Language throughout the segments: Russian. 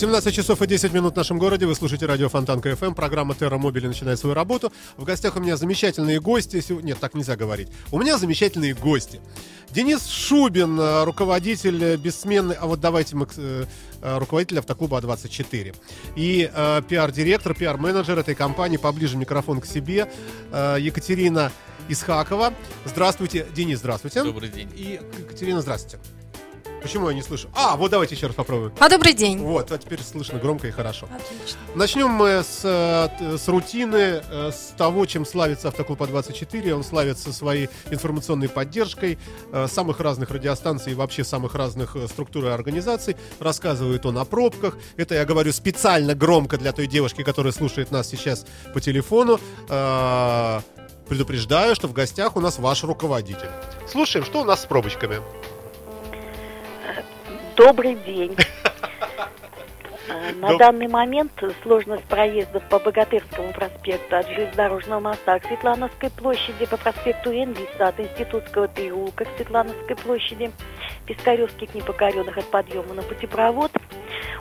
17 часов и 10 минут в нашем городе. Вы слушаете радио Фонтанка FM. Программа Терра Мобили начинает свою работу. В гостях у меня замечательные гости. Нет, так нельзя говорить. У меня замечательные гости. Денис Шубин, э, руководитель э, бессменный... А вот давайте мы э, руководитель автоклуба А24. И э, пиар-директор, пиар-менеджер этой компании, поближе микрофон к себе, э, Екатерина Исхакова. Здравствуйте. Денис, здравствуйте. Добрый день. И Екатерина, здравствуйте. Почему я не слышу? А, вот давайте еще раз попробуем. А добрый день. Вот, а теперь слышно громко и хорошо. Отлично. Начнем мы с, э, с рутины, э, с того, чем славится Автоклуб А24. Он славится своей информационной поддержкой э, самых разных радиостанций и вообще самых разных структур и организаций. Рассказывает он о пробках. Это я говорю специально громко для той девушки, которая слушает нас сейчас по телефону. Предупреждаю, что в гостях у нас ваш руководитель. Слушаем, что у нас с пробочками. Добрый день. Э, На Доб- данный момент сложность проезда по Богатырскому проспекту от железнодорожного моста к Светлановской площади, по проспекту Энгельса от Институтского переулка к Светлановской площади, Пискаревских непокоренных от подъема на путепровод,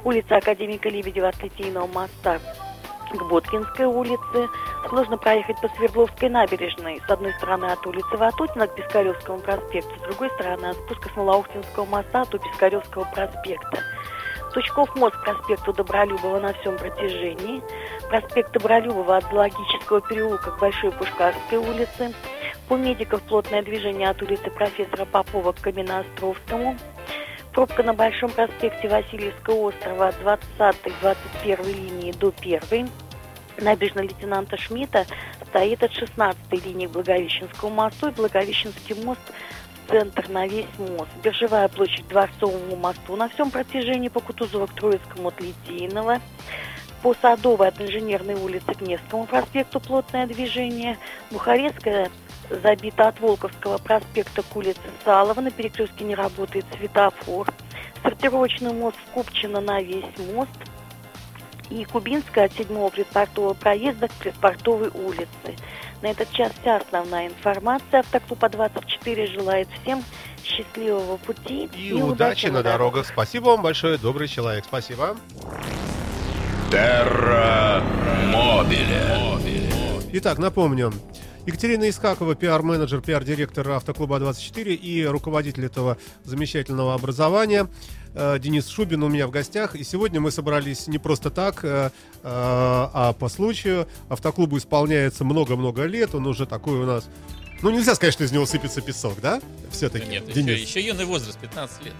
улица Академика Лебедева от Литейного моста к Боткинской улице. Сложно проехать по Свердловской набережной. С одной стороны от улицы Ватутина к Пискаревскому проспекту, с другой стороны от спуска с Малоухтинского моста до Пискаревского проспекта. Сучков мост к проспекту Добролюбова на всем протяжении. Проспект Добролюбова от Зоологического переулка к Большой Пушкарской улице. По медиков плотное движение от улицы профессора Попова к Каменноостровскому. Пробка на Большом проспекте Васильевского острова от 20-21 линии до 1. Набережная лейтенанта Шмидта стоит от 16 линии к Благовещенскому мосту и Благовещенский мост центр на весь мост. Биржевая площадь Дворцовому мосту на всем протяжении по Кутузова к Троицкому от Литейного. По Садовой от Инженерной улицы к Невскому проспекту плотное движение. Бухарестская забита от Волковского проспекта к улице Салова. На перекрестке не работает светофор. Сортировочный мост в Купчино на весь мост. И Кубинская от 7 предпортового проезда к предпортовой улице. На этот час вся основная информация. Автоклуб А24 желает всем счастливого пути И, удачи на дорогах. Спасибо вам большое, добрый человек. Спасибо. Terra Mobile. Итак, напомню. Екатерина Искакова, пиар-менеджер, пиар-директор автоклуба А24 и руководитель этого замечательного образования. Э, Денис Шубин у меня в гостях. И сегодня мы собрались не просто так, э, э, а по случаю. Автоклубу исполняется много-много лет. Он уже такой у нас... Ну, нельзя сказать, что из него сыпется песок, да? Все-таки, Нет, еще, Денис. еще юный возраст, 15 лет.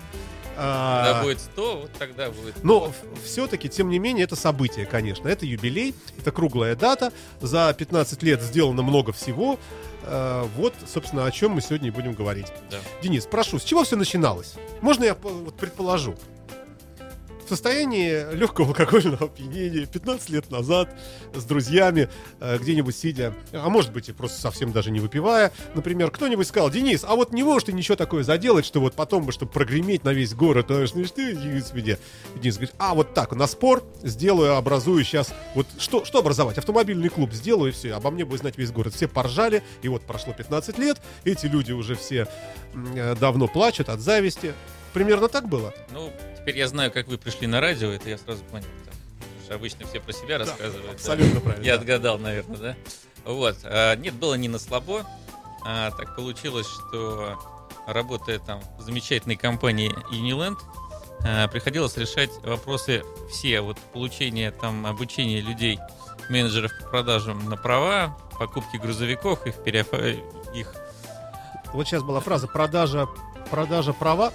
А, Когда будет 100, вот тогда будет. Но все-таки, тем не менее, это событие, конечно. Это юбилей, это круглая дата. За 15 лет сделано много всего. Э, Вот, собственно, о чем мы сегодня и будем говорить. Да. Денис, прошу, с чего все начиналось? Можно я вот предположу? Состоянии легкого алкогольного опьянения 15 лет назад с друзьями, э, где-нибудь сидя, а может быть и просто совсем даже не выпивая, например, кто-нибудь сказал, Денис, а вот не можешь ты ничего такое заделать, что вот потом бы, чтобы прогреметь на весь город, что ты, господи. Денис говорит, а вот так, на спор сделаю, образую сейчас, вот что, что образовать? Автомобильный клуб сделаю, и все, обо мне будет знать весь город. Все поржали, и вот прошло 15 лет, эти люди уже все э, давно плачут от зависти. Примерно так было? Ну, теперь я знаю, как вы пришли на радио, это я сразу понял. Что обычно все про себя рассказывают. да. Абсолютно правильно. Я да. отгадал, наверное, да? Вот. а, Нет, было не на слабо. А, Так получилось, что работая там в замечательной компании Uniland, а, приходилось решать вопросы все. Вот получение там обучения людей, менеджеров по продажам на права, покупки грузовиков, их переофа- их Вот сейчас была фраза продажа, продажа права,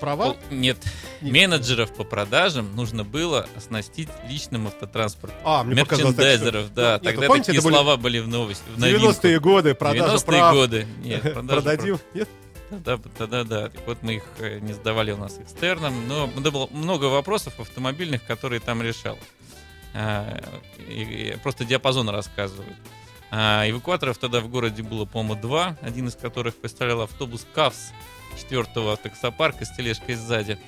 права. Нет, Нет. менеджеров по продажам нужно было оснастить личным автотранспортом. А, мне показалось, так, Мерчендайзеров, да. Нет, Тогда вы помните, такие это были слова были в новости. в новинку. 90-е годы, продажа 90-е прав. годы. Нет, Продадим. Нет? прав. Да, да, да. Так вот мы их э, не сдавали у нас экстерном, но было много вопросов автомобильных, которые там решал. А, и- просто диапазон рассказывают. А, эвакуаторов тогда в городе было, по-моему, два, один из которых представлял автобус КАВС четвертого таксопарка с тележкой сзади.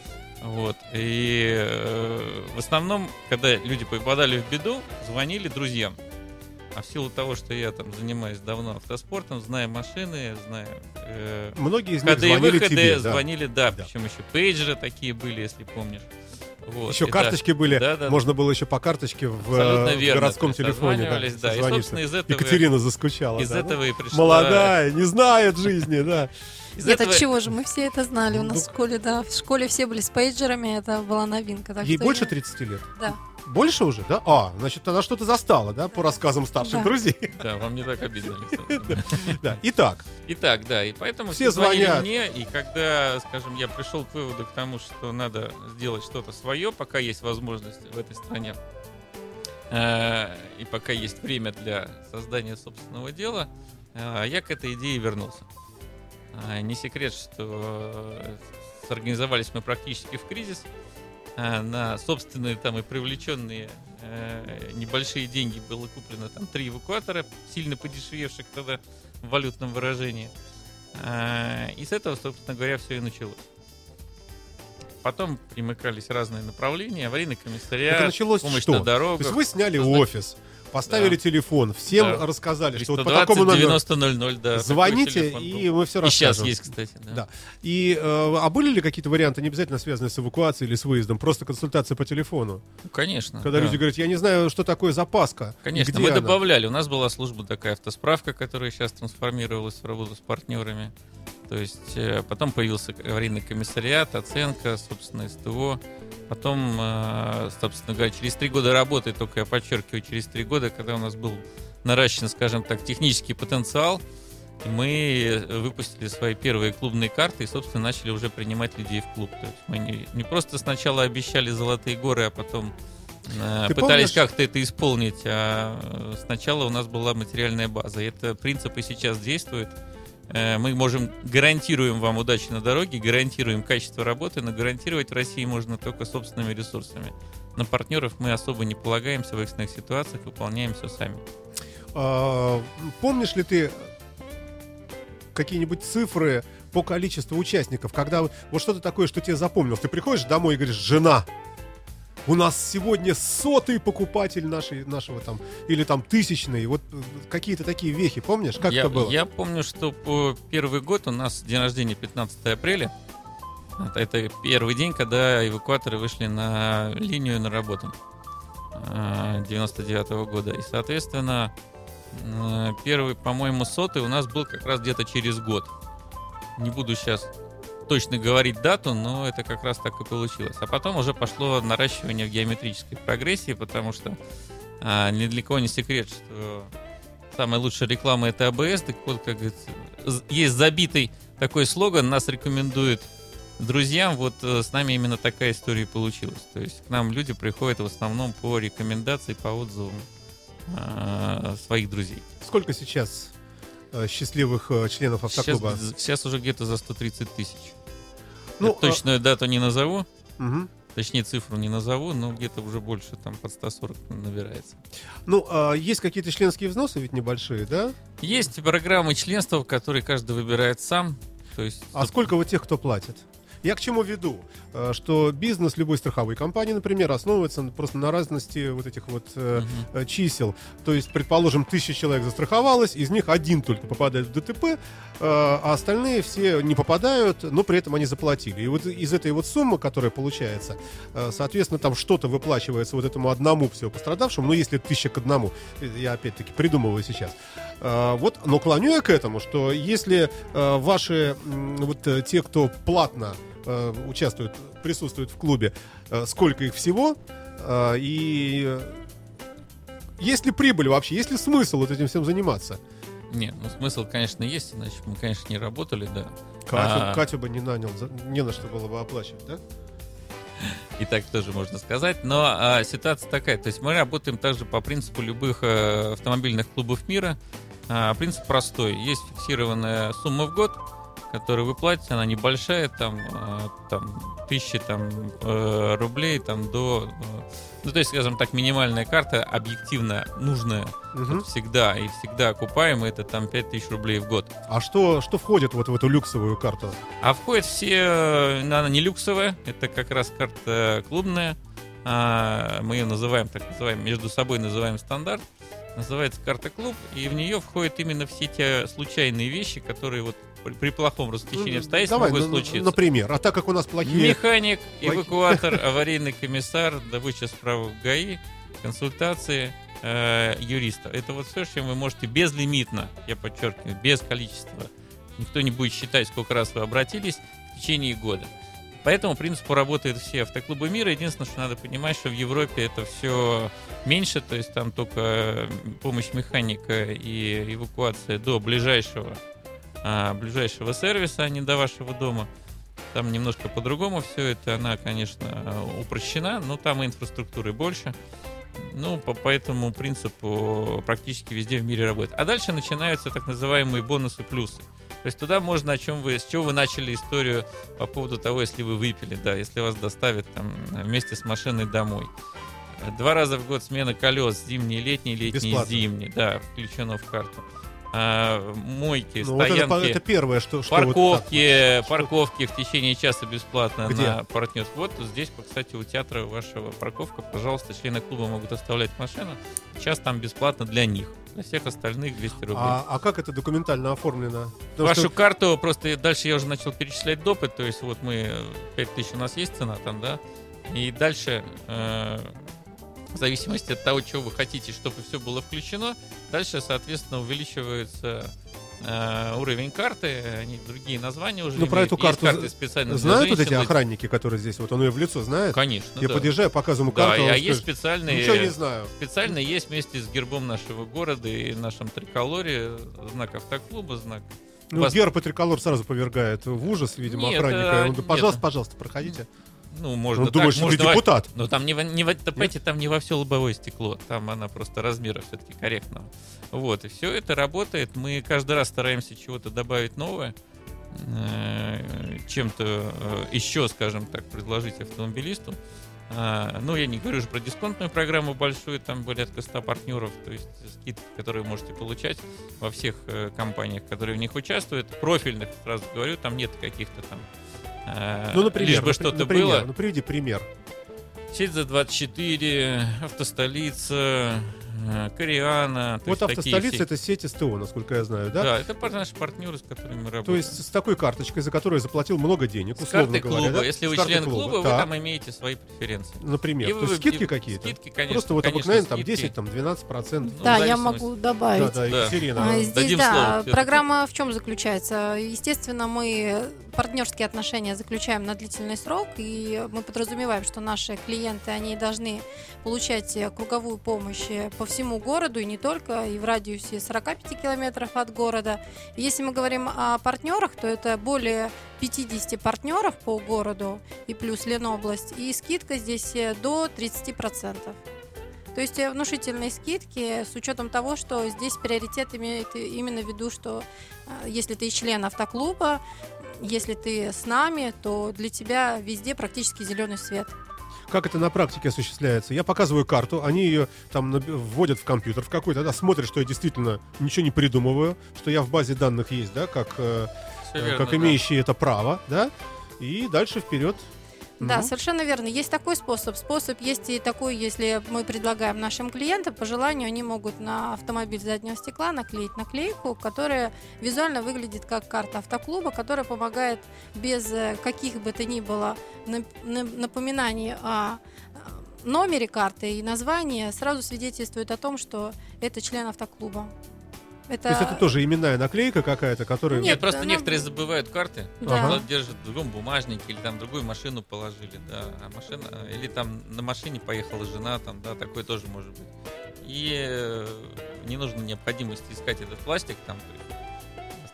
Вот. И э, в основном, когда люди попадали в беду, звонили друзьям. А в силу того, что я там занимаюсь давно автоспортом, знаю машины, знаю э, Многие из них ходы и звонили выходы, тебе. да. звонили, да, Да. причем еще пейджеры такие были, если помнишь. Вот. Еще карточки были, Да, да, можно было еще по карточке в, в городском телефоне. Да, да, и, собственно, из этого- Екатерина заскучала. Из да. этого и пришла... Молодая, не знает жизни, да. Из Нет, этого- от чего же? Мы все это знали у нас Ну, в школе, да. В школе все были с пейджерами, это была новинка. Так Ей что больше я- 30 лет? Да. Больше уже, да? А, значит, она что-то застала, да, по рассказам старших Да. друзей. Да, вам не так обидно, Александр. Да. Итак, Итак, да, и поэтому Все звонили звонят. мне, и когда, скажем, я пришел к выводу к тому, что надо сделать что-то свое, пока есть возможность в этой стране, э, и пока есть время для создания собственного дела, э, я к этой идее вернулся. А, Не секрет, что э, сорганизовались мы практически в кризис. А, На собственные там и привлеченные э, небольшие деньги было куплено там три эвакуатора, сильно подешевевших тогда в валютном выражении. А, И с этого, собственно говоря, все и началось. Потом примыкались разные направления, аварийный комиссариат, это началось помощь что? на То дорогах. есть вы сняли Созда- офис, поставили Да. телефон, всем Да. рассказали, что вот по 320 такому номеру 90 00, да. звоните, и мы все И сейчас расскажем. есть, кстати. Да. Да. И, э, а были ли какие-то варианты, не обязательно связанные с эвакуацией или с выездом, просто консультация по телефону? Ну, конечно. Когда да. люди говорят, я не знаю, что такое запаска. Конечно, где мы она?» добавляли. У нас была служба такая автосправка, которая сейчас трансформировалась в работу с партнерами. То есть э, потом появился аварийный комиссариат, оценка, собственно, СТО. Потом, э, собственно говоря, через три года работы, только я подчеркиваю, через три года, когда у нас был наращен, скажем так, технический потенциал, мы выпустили свои первые клубные карты и, собственно, начали уже принимать людей в клуб. То есть мы не, не просто сначала обещали золотые горы, а потом э, Ты пытались помнишь- как-то это исполнить, а э, сначала у нас была материальная база. И это принцип и сейчас действует. Э, Мы можем, гарантируем вам удачи на дороге, гарантируем качество работы, но гарантировать в России можно только собственными ресурсами. На партнеров мы особо не полагаемся в экстренных ситуациях, выполняем все сами. А, помнишь ли ты какие-нибудь цифры по количеству участников, когда вот что-то такое, что тебе запомнилось? Ты приходишь домой и говоришь, жена, у нас сегодня сотый покупатель нашей, нашего там, или там тысячный, вот э, какие-то такие вехи, помнишь, как я, это было? я помню, что по первый год у нас день рождения 15 апреля. Это, это первый день, когда эвакуаторы вышли на линию на работу. 99 года. И, соответственно, э, первый, по-моему, сотый у нас был как раз где-то через год. Не буду сейчас точно говорить дату, но это как раз так и получилось. А потом уже пошло наращивание в геометрической прогрессии, потому что а, ни не секрет, что самая лучшая реклама это АБС. Так вот, как есть забитый такой слоган, нас рекомендуют друзьям. Вот э, с нами именно такая история получилась. То есть к нам люди приходят в основном по рекомендации, по отзывам а, своих друзей. Сколько сейчас э, счастливых э, членов Сейчас, автоклуба? сейчас уже где-то за 130 тысяч. Ну, Я точную дату не назову, а, мгм. точнее цифру не назову, но где-то уже больше там под 140 набирается. Ну, а есть какие-то членские взносы ведь небольшие, да? Есть программы членства, которые каждый выбирает сам. То есть А сколько вот тех, кто платит? Я к чему веду? Э, Что бизнес любой страховой компании, например, основывается просто на разности вот этих вот э, чисел. То есть, предположим, тысяча человек застраховалось, из них один только попадает в ДТП, а остальные все не попадают, но при этом они заплатили. И вот из этой вот суммы, которая получается, соответственно, там что-то выплачивается вот этому одному всего пострадавшему, ну, если тысяча к одному, я опять-таки придумываю сейчас. Вот, но клоню я к этому, что если ваши вот те, кто платно э, участвуют, присутствуют в клубе, э, сколько их всего, э, и есть ли прибыль вообще, есть ли смысл вот этим всем заниматься? Нет, ну смысл, конечно, есть, иначе мы, конечно, не работали, да. Катю, А. Катю бы не нанял, не на что было бы оплачивать, да? И так тоже можно сказать. Но а, ситуация такая. То есть мы работаем также по принципу любых э, автомобильных клубов мира. А, принцип простой. Есть фиксированная сумма в год, которую вы платите, она небольшая, там, э, там тысячи там, э, рублей там, до... э, ну, то есть, скажем так, минимальная карта, объективно нужная вот всегда и всегда окупаемая, это там 5000 рублей в год. А что, что входит вот в эту люксовую карту? А входит все, э, она не люксовая, это как раз карта клубная. А, мы ее называем, так называем, между собой называем стандарт. Называется карта клуб, и в нее входят именно все те случайные вещи, которые вот при, плохом растечении обстоятельств Ну, Давай, могут ну, случиться. например. А так как у нас плохие... Механик, эвакуатор, аварийный комиссар, добыча справок ГАИ, консультации э, юриста. Это вот все, чем вы можете безлимитно, я подчеркиваю, без количества. Никто не будет считать, сколько раз вы обратились в течение года. По этому принципу работают все автоклубы мира. Единственное, что надо понимать, что в Европе это все меньше, то есть там только э, помощь механика и эвакуация до ближайшего, а, ближайшего сервиса, а не до вашего дома. Там немножко по-другому все это. Она, конечно, упрощена, но там и инфраструктуры больше. Ну, по, по этому принципу практически везде в мире работает. А дальше начинаются так называемые бонусы плюсы. То есть туда можно, о чем вы, с чего вы начали историю по поводу того, если вы выпили, да, если вас доставят там вместе с машиной домой. Два раза в год смена колес, зимний, летний, летний, Бесплатно. зимний, да, включено в карту. А, мойки, Ну, вот это, стоянки. это первое, что... что вот Парковки, парковки в течение часа бесплатно Где? на партнер. Вот здесь, кстати, у театра вашего парковка. Пожалуйста, члены клуба могут оставлять машину. Час там бесплатно для них. Для всех остальных 200 так. рублей. А, а как это документально оформлено? Потому Вашу что- карту просто дальше я уже начал перечислять допы, то есть вот мы 5000 у нас есть цена там, да, и дальше э, в зависимости от того, чего вы хотите, чтобы все было включено, дальше, соответственно, увеличивается э, уровень карты, они другие названия уже Ну, про эту карту карты специально Знают вот эти охранники, которые здесь, вот он ее в лицо знает? Конечно, Я да. подъезжаю, показываю ему Да, карту, он а скажет, есть специальные... ничего не знаю. Специально есть вместе с гербом нашего города и нашем триколоре знак автоклуба, знак Ну, Вас- герб и триколор сразу повергает в ужас, видимо, Нет, охранника. а, Он говорит, нет. пожалуйста, пожалуйста, проходите. Ну, можно Он так, вы можно во- депутат. Но там не, во- не, во- понимаете, там не во все лобовое стекло. Там она просто размера все-таки корректного. Вот, и все это работает. Мы каждый раз стараемся чего-то добавить новое. э, Чем-то э, еще, скажем так, предложить автомобилисту. А, Ну, я не говорю уже про дисконтную программу большую, там порядка 100 партнеров, то есть скидки, которые вы можете получать во всех э, компаниях, которые в них участвуют. Профильных, сразу говорю, там нет каких-то там Ну, например, лишь бы что-то например, было. Ну, приведи пример. Сеть за 24, автостолица, э, Кориана. то Вот автостолица все- это сеть СТО, насколько я знаю, да? Да, это наши партнеры, с которыми мы работаем. То есть с такой карточкой, за которую я заплатил много денег, с условно карты говоря. клуба. да? Если С вы карты член клуба, вы Так, там имеете свои преференции. Например, И то вы- есть скидки и- какие-то? Скидки, конечно. Просто вот конечно, обыкновенно там скидки. 10, там 12 процентов. Ну, Да, я могу Да, добавить. да, Да. Екатерина. А, Здесь, Дадим да, слово программа в чем заключается? Естественно, мы партнерские отношения заключаем на длительный срок, и мы подразумеваем, что наши клиенты, они должны получать э, круговую помощь э, по всему городу, и не только, и в радиусе 45 километров от города. Если мы говорим о партнерах, то это более 50 партнеров по городу, и плюс Ленобласть, и скидка здесь э, до 30%. То есть внушительные скидки с учетом того, что здесь приоритет имеет именно в виду, что если ты член автоклуба, если ты с нами, то для тебя везде практически зеленый свет. Как это на практике осуществляется? Я показываю карту, они ее там вводят в компьютер в какой-то, да, смотрят, что я действительно ничего не придумываю, что я в базе данных есть, да, как, э, э, верно, как да. имеющий это право, да, и дальше вперед. Да, Ну, совершенно верно. Есть такой способ. Способ есть и такой, если мы предлагаем нашим клиентам, по желанию они могут на автомобиль заднего стекла наклеить наклейку, которая визуально выглядит как карта автоклуба, которая помогает без э, каких бы то ни было нап- нап- напоминаний о э, номере карты и название сразу свидетельствует о том, что это член автоклуба. Это, То есть это тоже именная наклейка какая-то, которая... Нет, Нет, просто она- некоторые забывают карты. Да. Ага. Кто держит в другом бумажнике или там другую машину положили, да, а машина или там на машине поехала жена, там, да, такое тоже может быть. И э, не нужно необходимости искать этот пластик там, то есть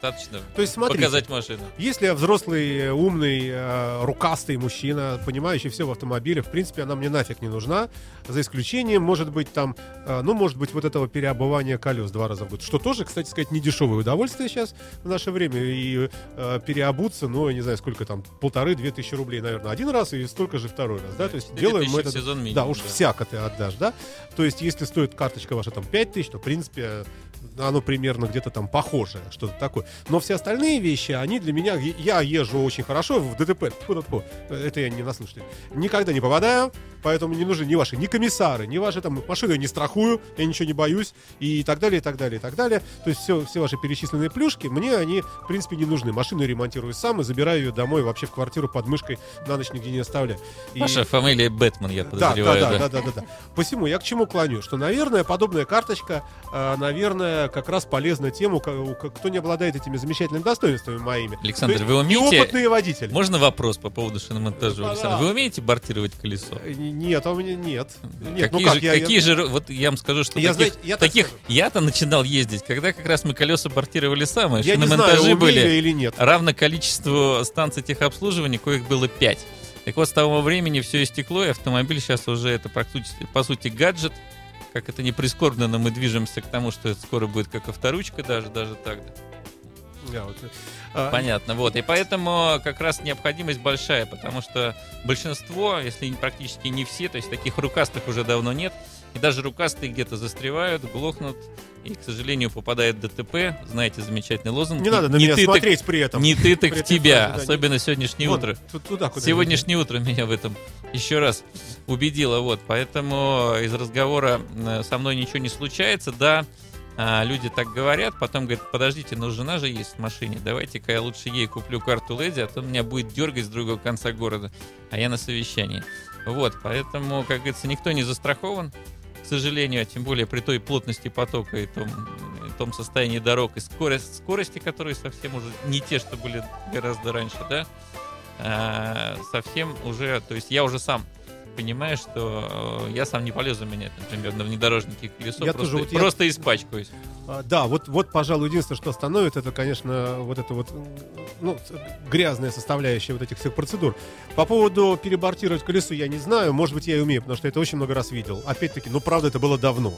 достаточно То есть смотрите, показать машину. Если я взрослый, умный, э, рукастый мужчина, понимающий все в автомобиле, в принципе, она мне нафиг не нужна. За исключением, может быть, там, э, ну, может быть, вот этого переобувания колес два раза в год. Что тоже, кстати сказать, не дешевое удовольствие сейчас в наше время. И э, переобуться, ну, я не знаю, сколько там, полторы-две тысячи рублей, наверное, один раз и столько же второй раз, да? То есть 4 делаем мы это... сезон минимум, да, уж да. всяко ты отдашь, да? То есть, если стоит карточка ваша там 5 тысяч, то, в принципе, оно примерно где-то там похожее, что-то такое. Но все остальные вещи, они для меня... Я езжу очень хорошо в ДТП. Тьфу-тьфу-тьфу. Это я не наслышан. Никогда не попадаю, поэтому не нужны ни ваши, ни комиссары, ни ваши там машины я не страхую, я ничего не боюсь, и так далее, и так далее, и так далее. То есть все, все ваши перечисленные плюшки, мне они, в принципе, не нужны. Машину ремонтирую сам и забираю ее домой вообще в квартиру под мышкой, на ночь нигде не оставляю. И- Ваша фамилия Бэтмен, я да, подозреваю. да, да, да, да, да, да. Посему я к чему клоню? Что, наверное, подобная карточка, э, наверное, как раз полезна тем, кто не обладает этими замечательными достоинствами моими. Александр, есть вы умеете- Неопытные водители. Можно вопрос по поводу шиномонтажа? Да. Александр, вы умеете бортировать колесо? Нет, а у меня нет. Нет, какие ну как, же, я- какие же, вот я вам скажу, что Я, таких, знаете, я так таких скажу. я-то начинал ездить, когда как раз мы колеса бортировали сами, Я не знаю, шиномонтажи умею были я или нет. равно количеству станций техобслуживания, коих было 5. Так вот, с того времени все истекло, и автомобиль сейчас уже это практически, по сути, гаджет. Как это не прискорбно, но мы движемся к тому, что это скоро будет как авторучка даже, даже так. да. Я вот, Понятно, вот. И поэтому как раз необходимость большая, потому что большинство, если не- практически не все, то есть таких рукастых уже давно нет, и даже рукастые где-то застревают, глохнут, и, к сожалению, попадает в ДТП. Знаете, замечательный лозунг. Не надо на не меня ты, так- смотреть при этом. не ты, так При тебя. Особенно сегодняшнее Вон, утро. ту- туда, куда Сегодняшнее утро меня в этом еще раз убедило. Вот, поэтому из разговора э, со мной ничего не случается. Да, а, люди так говорят, потом говорят, подождите, но жена же есть в машине, давайте-ка я лучше ей куплю карту леди, а то меня будет дергать с другого конца города, а я на совещании. Вот, поэтому, как говорится, никто не застрахован, к сожалению, а тем более при той плотности потока и том, и том состоянии дорог и скорость, скорости, которые совсем уже не те, что были гораздо раньше, да, а, совсем уже, то есть я уже сам понимаю, что э, я сам не полезу менять, например, на внедорожнике колесо, Я просто, тоже, вот я- просто испачкаюсь. А, Да, вот, вот, пожалуй, единственное, что остановит, это, конечно, вот это вот, ну, грязная составляющая вот этих всех процедур. По поводу перебортировать колесо я не знаю, может быть, я и умею, потому что это очень много раз видел. Опять-таки, ну, правда, это было давно.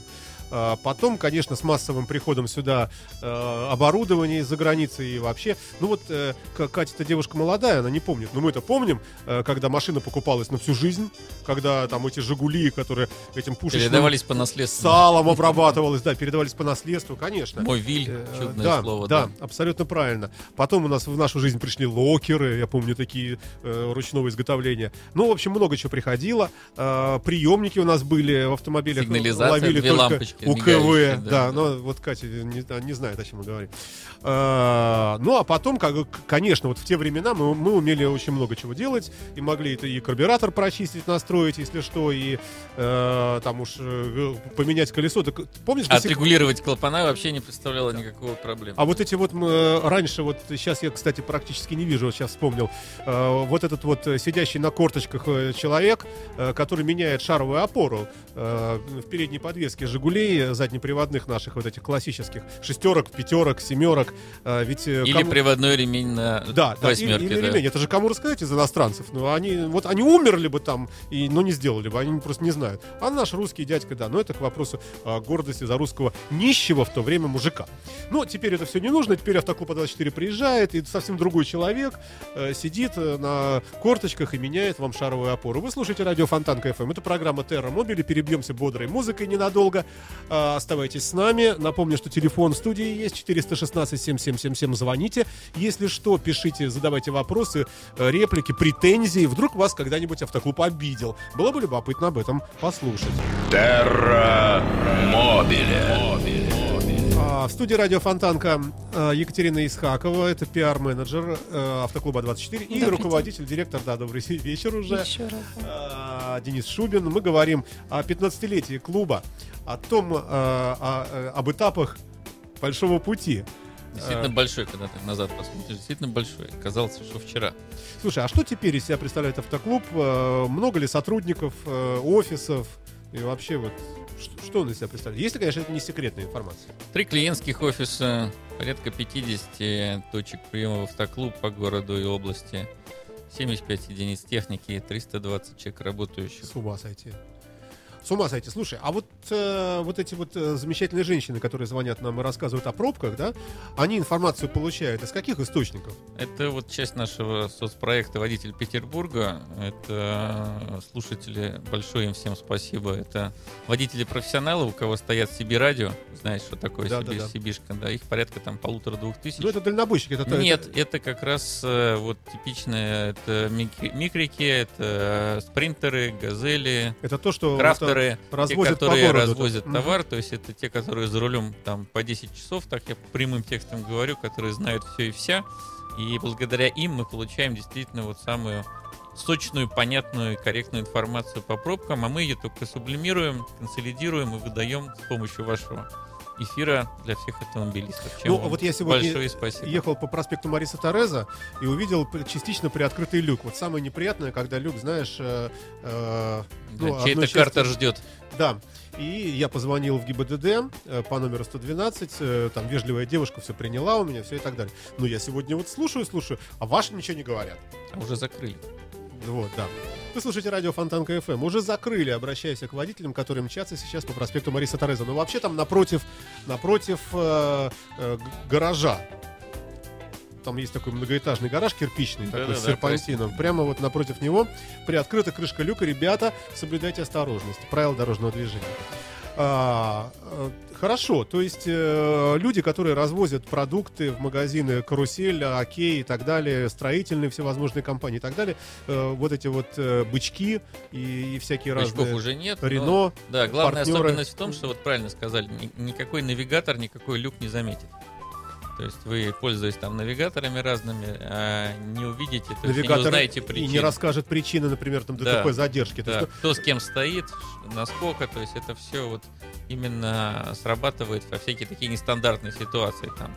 А, Потом, конечно, с массовым приходом сюда э, оборудования из-за границы и вообще. Ну вот э, Катя-то девушка молодая, она не помнит. Но мы-то помним, э, когда машина покупалась на всю жизнь, когда там эти «Жигули», которые этим пушечным Передавались по наследству. салом обрабатывалось, да, передавались по наследству, конечно. Мой виль, чудное да, слово. да, абсолютно правильно. Потом у нас в нашу жизнь пришли локеры, я помню, такие ручного изготовления. Ну, в общем, много чего приходило. Э, приемники у нас были в автомобилях. Сигнализация, ловили две только лампочки УКВ, да, да, да. но вот Катя не, не знает, о чем мы говорим. Э, ну, а потом, как, конечно, вот в те времена мы, мы умели очень много чего делать, и могли это и карбюратор прочистить, настроить, если что, и э, там уж э, поменять колесо. Так, помнишь, до сих- Отрегулировать клапана вообще не представляло никакого проблемы. а вот эти вот м, э, раньше, вот сейчас я, кстати, практически не вижу, вот сейчас вспомнил, э, вот этот вот э, сидящий на корточках человек, э, который меняет шаровую опору э, в передней подвеске Жигулей заднеприводных наших вот этих классических шестерок, пятерок, семерок, э, ведь э, Или кому- приводной ремень на да, восьмерке. или да. ремень. Это же кому рассказать из иностранцев? Ну, они, вот они умерли бы там, и, но не сделали бы, они просто не знают. А наш русский дядька, да, но это к вопросу гордости за русского нищего в то время мужика. Ну, теперь это все не нужно, теперь автоклуб 24 приезжает, и совсем другой человек э, сидит на корточках и меняет вам шаровую опору. Вы слушаете радио Фонтанка FM. Это программа Терра Мобиле. Перебьемся бодрой музыкой ненадолго. А, оставайтесь с нами. Напомню, что телефон в студии есть 416 7777. Звоните. Если что, пишите, задавайте вопросы, э, реплики, претензии. Вдруг вас когда-нибудь автоклуб обидел. Было бы любопытно об этом послушать. Терра Мобиле. А, В студии радио Фонтанка э, Екатерина Исхакова, это пиар-менеджер э, автоклуба 24 и Добрый руководитель, директор, да, добрый вечер уже. Еще раз. да. Денис Шубин. Мы говорим о 15-летии клуба, о том, э, о- э, об этапах большого пути. Действительно Э, большой, когда ты назад посмотришь. Действительно большой. Казалось, что вчера. Слушай, а что теперь из себя представляет автоклуб? Много ли сотрудников, офисов? И вообще вот Что, что он из себя представляет? Если, конечно, это не секретная информация. Три клиентских офиса, порядка 50 точек приема в автоклуб по городу и области, 75 единиц техники, 320 человек работающих. С ума сойти. С ума сойти. Слушай, а вот, э, вот эти вот э, замечательные женщины, которые звонят нам и рассказывают о пробках, да, они информацию получают из каких источников? Это вот часть нашего соцпроекта «Водитель Петербурга». Это слушатели, большое им всем спасибо. Это водители-профессионалы, у кого стоят CB радио, знаешь, что такое Да, CB, да, да. CB-шка, да, их порядка там полутора-двух тысяч. Ну, это дальнобойщики. Это, это- Нет, это как раз э, вот типичное, это мик- микрики, это э, спринтеры, газели, это то, что крафтеры, те, развозят по которые городу. развозят товар, то есть это те, которые за рулем там по 10 часов, так я прямым текстом говорю, которые знают все и вся, и благодаря им мы получаем действительно вот самую сочную, понятную и корректную информацию по пробкам, а мы ее только сублимируем, консолидируем и выдаем с помощью вашего эфира для всех автомобилистов. Чем Ну, вот я сегодня большое спасибо. ехал по проспекту Мариса Тереза и увидел частично приоткрытый люк. Вот самое неприятное, когда люк, знаешь, э, э, Да, ну, чей-то части- ждет. Да. И я позвонил в ГИБДД э, по номеру 112, э, там вежливая девушка все приняла у меня, все и так далее. Но я сегодня вот слушаю, слушаю, а ваши ничего не говорят. А уже закрыли. Вот, да. Вы слушаете радио Фонтанка ФМ. Уже закрыли, обращаясь к водителям, которые мчатся сейчас по проспекту Мариса Тереза. Но вообще там напротив, напротив э, э, гаража. Там есть такой многоэтажный гараж кирпичный, такой Да-да-да, с серпантином. Прямо вот напротив него приоткрыта крышка люка. Ребята, соблюдайте осторожность. Правила дорожного движения. А, э, хорошо, то есть э, люди, которые развозят продукты в магазины Карусель, Окей и так далее, строительные всевозможные компании и так далее, э, вот эти вот э, бычки и, и всякие Бычков разные уже нет. но- Рено, Да, главная партнеры. особенность в том, что вот правильно сказали, ни- никакой навигатор, никакой люк не заметит. То есть вы, пользуясь там навигаторами разными, а, не увидите, то есть и не навигатор узнаете и не причины. расскажет причины, например, там Да. ДТП задержки. То Да, есть, кто с кем стоит, насколько, то есть это все вот именно срабатывает во всякие такие нестандартные ситуации там.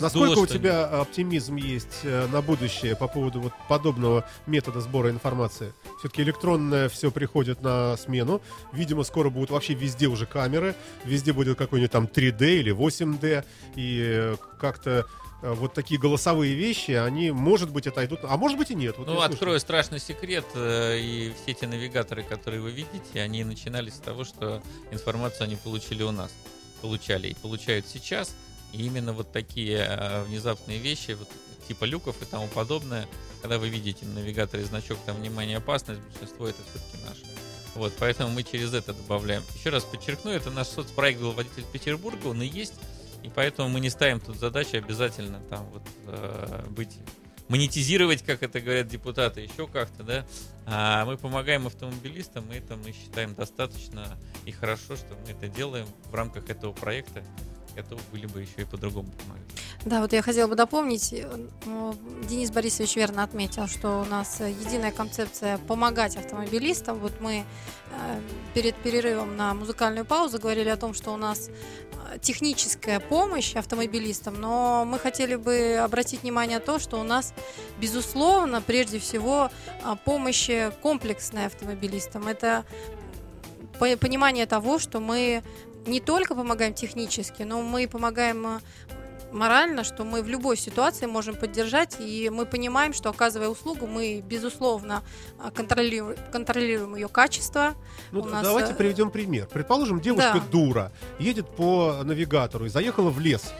Насколько Сдуло у тебя оптимизм есть э, на будущее по поводу вот подобного метода сбора информации? Все-таки электронное все приходит на смену. Видимо, скоро будут вообще везде уже камеры, везде будет какой-нибудь там 3D или 8D, и э, как-то э, вот такие голосовые вещи, они, может быть, отойдут, а может быть и нет. Вот Ну, открою страшный секрет, и все эти навигаторы, которые вы видите, они начинались с того, что информацию они получили у нас, получали и получают сейчас, и именно вот такие э, внезапные вещи, вот типа люков и тому подобное, когда вы видите на навигаторе значок там «Внимание, опасность», большинство это все-таки наше. Вот, поэтому мы через это добавляем. Еще раз подчеркну, это наш соцпроект был «Водитель Петербурга», он и есть, и поэтому мы не ставим тут задачи обязательно там вот э, быть монетизировать, как это говорят депутаты, еще как-то, да. А мы помогаем автомобилистам, и это мы считаем достаточно и хорошо, что мы это делаем в рамках этого проекта. Готовы были бы еще и по-другому помогать. Да, вот я хотела бы дополнить. э, Денис Борисович верно отметил, что у нас единая концепция помогать автомобилистам. Вот мы э, перед перерывом на музыкальную паузу говорили о том, что у нас э, техническая помощь автомобилистам, но мы хотели бы обратить внимание на то, что у нас, безусловно, прежде всего, помощь комплексная автомобилистам. Это по- понимание того, что мы не только помогаем технически, но мы помогаем э, морально, что мы в любой ситуации можем поддержать, и мы понимаем, что оказывая услугу, мы, безусловно, а, контролируем, контролируем ее качество. Ну, у д- нас, давайте э, приведем пример. Предположим, девушка Да. дура, едет по навигатору и заехала в лес.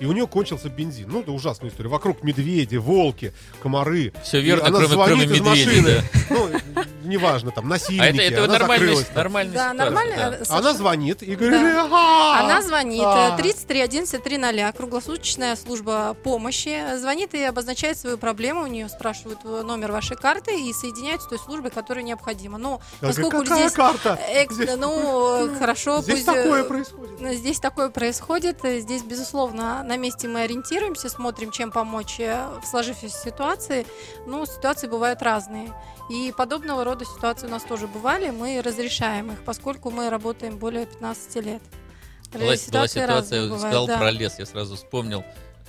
И у нее кончился бензин. Ну, это ужасная история. Вокруг медведи, волки, комары. Все И верно, она кроме, звонит кроме из медведей. машины. да. Ну, неважно, там, А насильники. это, это она нормальная, закрылась нормальная Да, ситуация, нормально. да. Она звонит и говорит, Да. «Ага, Она звонит, а». э, 33 11 300, круглосуточная служба помощи. Звонит и обозначает свою проблему, у нее спрашивают номер вашей карты и соединяют с той службой, которая необходима. Ну, Она говорит, поскольку какая здесь, карта? экс- Здесь- ну, хорошо, Здесь пусть, э, такое происходит. Ну, Здесь такое происходит. Здесь, безусловно, на месте мы ориентируемся, смотрим, чем помочь э, в сложившейся ситуации. Ну, ситуации бывают разные. И подобного рода ситуации у нас тоже бывали. Мы разрешаем их, поскольку мы работаем более 15 лет. Была, была Ситуации ситуация, разные я бывают, сказал да. про лес, я сразу вспомнил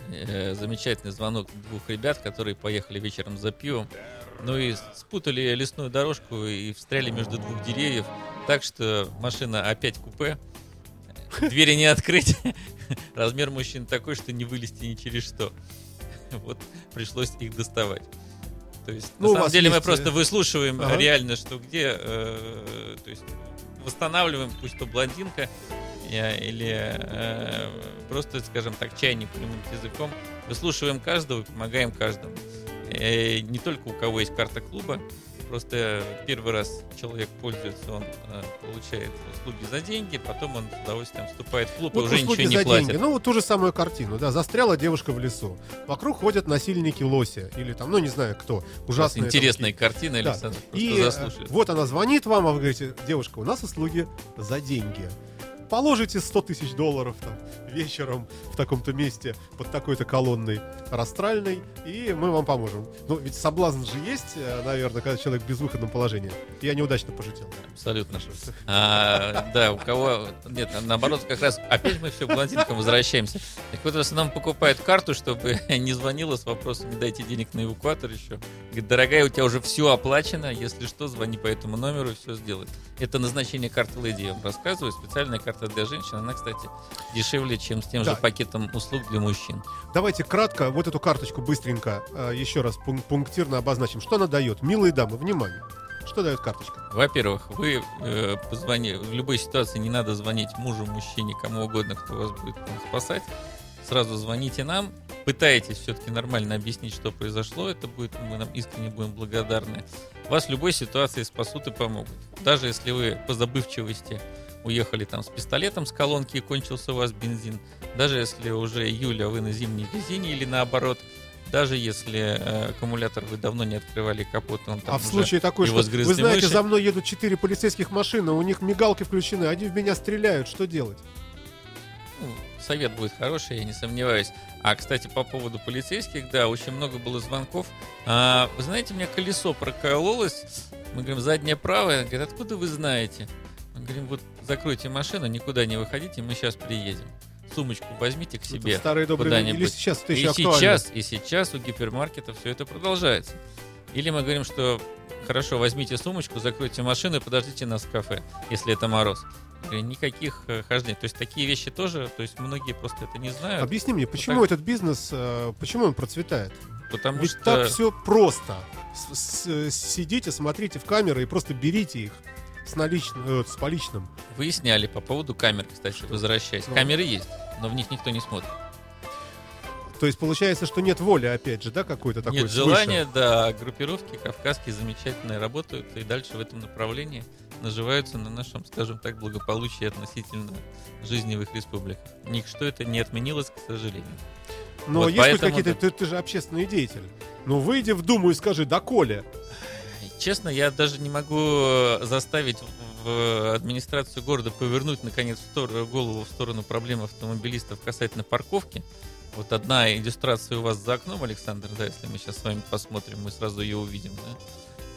э, замечательный звонок двух ребят, которые поехали вечером за пивом, ну и спутали лесную дорожку и встряли между двух деревьев. так, что машина опять купе, двери не открыть, размер мужчин такой, что не вылезти ни через что. Вот пришлось их доставать. То есть, Ну, на самом деле, мы есть, просто э, выслушиваем ага. реально, что где, э, то есть восстанавливаем, пусть то блондинка э, или э, просто, скажем так, чайник прямым языком, выслушиваем каждого и помогаем каждому. Э, не только у кого есть карта клуба, просто первый раз человек пользуется, он э, получает услуги за деньги, потом он с удовольствием вступает в клуб Вот и уже ничего не за платит. деньги. Ну, вот ту же самую картину, да, застряла девушка в лесу. Вокруг ходят насильники лося. Или там, ну, не знаю кто. Ужасные. там интересная картина, Да. Александр, просто И э, заслушает. вот она звонит вам, а вы говорите, девушка, у нас услуги за деньги. Положите 100 тысяч долларов там, вечером в таком-то месте под такой-то колонной растральной, и мы вам поможем. Ну, ведь соблазн же есть, э, наверное, когда человек в безвыходном положении. Я неудачно пошутил. Абсолютно. А, да, у кого... Нет, наоборот, как раз опять мы все к блондинкам возвращаемся. Так вот, в основном покупают карту, чтобы не звонила с вопросом, дайте денег на эвакуатор еще. Говорит, дорогая, у тебя уже все оплачено, если что, звони по этому номеру все сделает. Это назначение карты Леди, я вам рассказываю. Специальная карта для женщин, она, кстати, дешевле, чем с тем Да. же пакетом услуг для мужчин. Давайте кратко вот эту карточку быстренько э, еще раз пун- пунктирно обозначим. Что она дает? Милые дамы, внимание. Что дает карточка? Во-первых, вы э, позвони, в любой ситуации не надо звонить мужу, мужчине, кому угодно, кто вас будет там спасать. Сразу звоните нам, пытаетесь все-таки нормально объяснить, что произошло. Это будет, мы нам искренне будем благодарны. Вас в любой ситуации спасут и помогут. Даже если вы по забывчивости уехали там с пистолетом с колонки и кончился у вас бензин, даже если уже июля вы на зимней резине или наоборот, даже если э, аккумулятор вы давно не открывали капот, он там а в случае такой, что вы знаете, мыши. за мной едут четыре полицейских машины, у них мигалки включены, они в меня стреляют, что делать? Ну, совет будет хороший, я не сомневаюсь. А, кстати, по поводу полицейских, да, очень много было звонков. А, вы знаете, у меня колесо прокололось. Мы говорим, заднее правое. Говорят, откуда вы знаете? Говорим, вот закройте машину, никуда не выходите, мы сейчас приедем. Сумочку возьмите к себе. Это старые добрые или сейчас это И еще актуально? сейчас, и сейчас у гипермаркета все это продолжается. Или мы говорим, что хорошо, возьмите сумочку, закройте машину и подождите нас в кафе, если это мороз. Говорю, Никаких э, хождений. То есть такие вещи тоже, то есть многие просто это не знают, Объясни мне, почему так. этот бизнес, э, почему он процветает? потому Ведь что так все просто. С- с- сидите, смотрите в камеры и просто берите их с наличным, э, с поличным. выясняли по поводу камер, кстати, возвращаясь. Ну. Камеры есть, но в них никто не смотрит. То есть получается, что нет воли, опять же, да, какой-то такой Нет свыше? желания, да, группировки кавказские замечательные работают и дальше в этом направлении наживаются на нашем, скажем так, благополучии относительно жизни в их республиках. Ничто это не отменилось, к сожалению. Но Вот есть поэтому какие-то, ты, ты же общественный деятель. Ну выйди в Думу и скажи, да Коля. Честно, я даже не могу э, заставить в администрацию города повернуть наконец голову в сторону проблем автомобилистов касательно парковки. Вот одна иллюстрация у вас за окном, Александр, да, если мы сейчас с вами посмотрим, мы сразу ее увидим, да.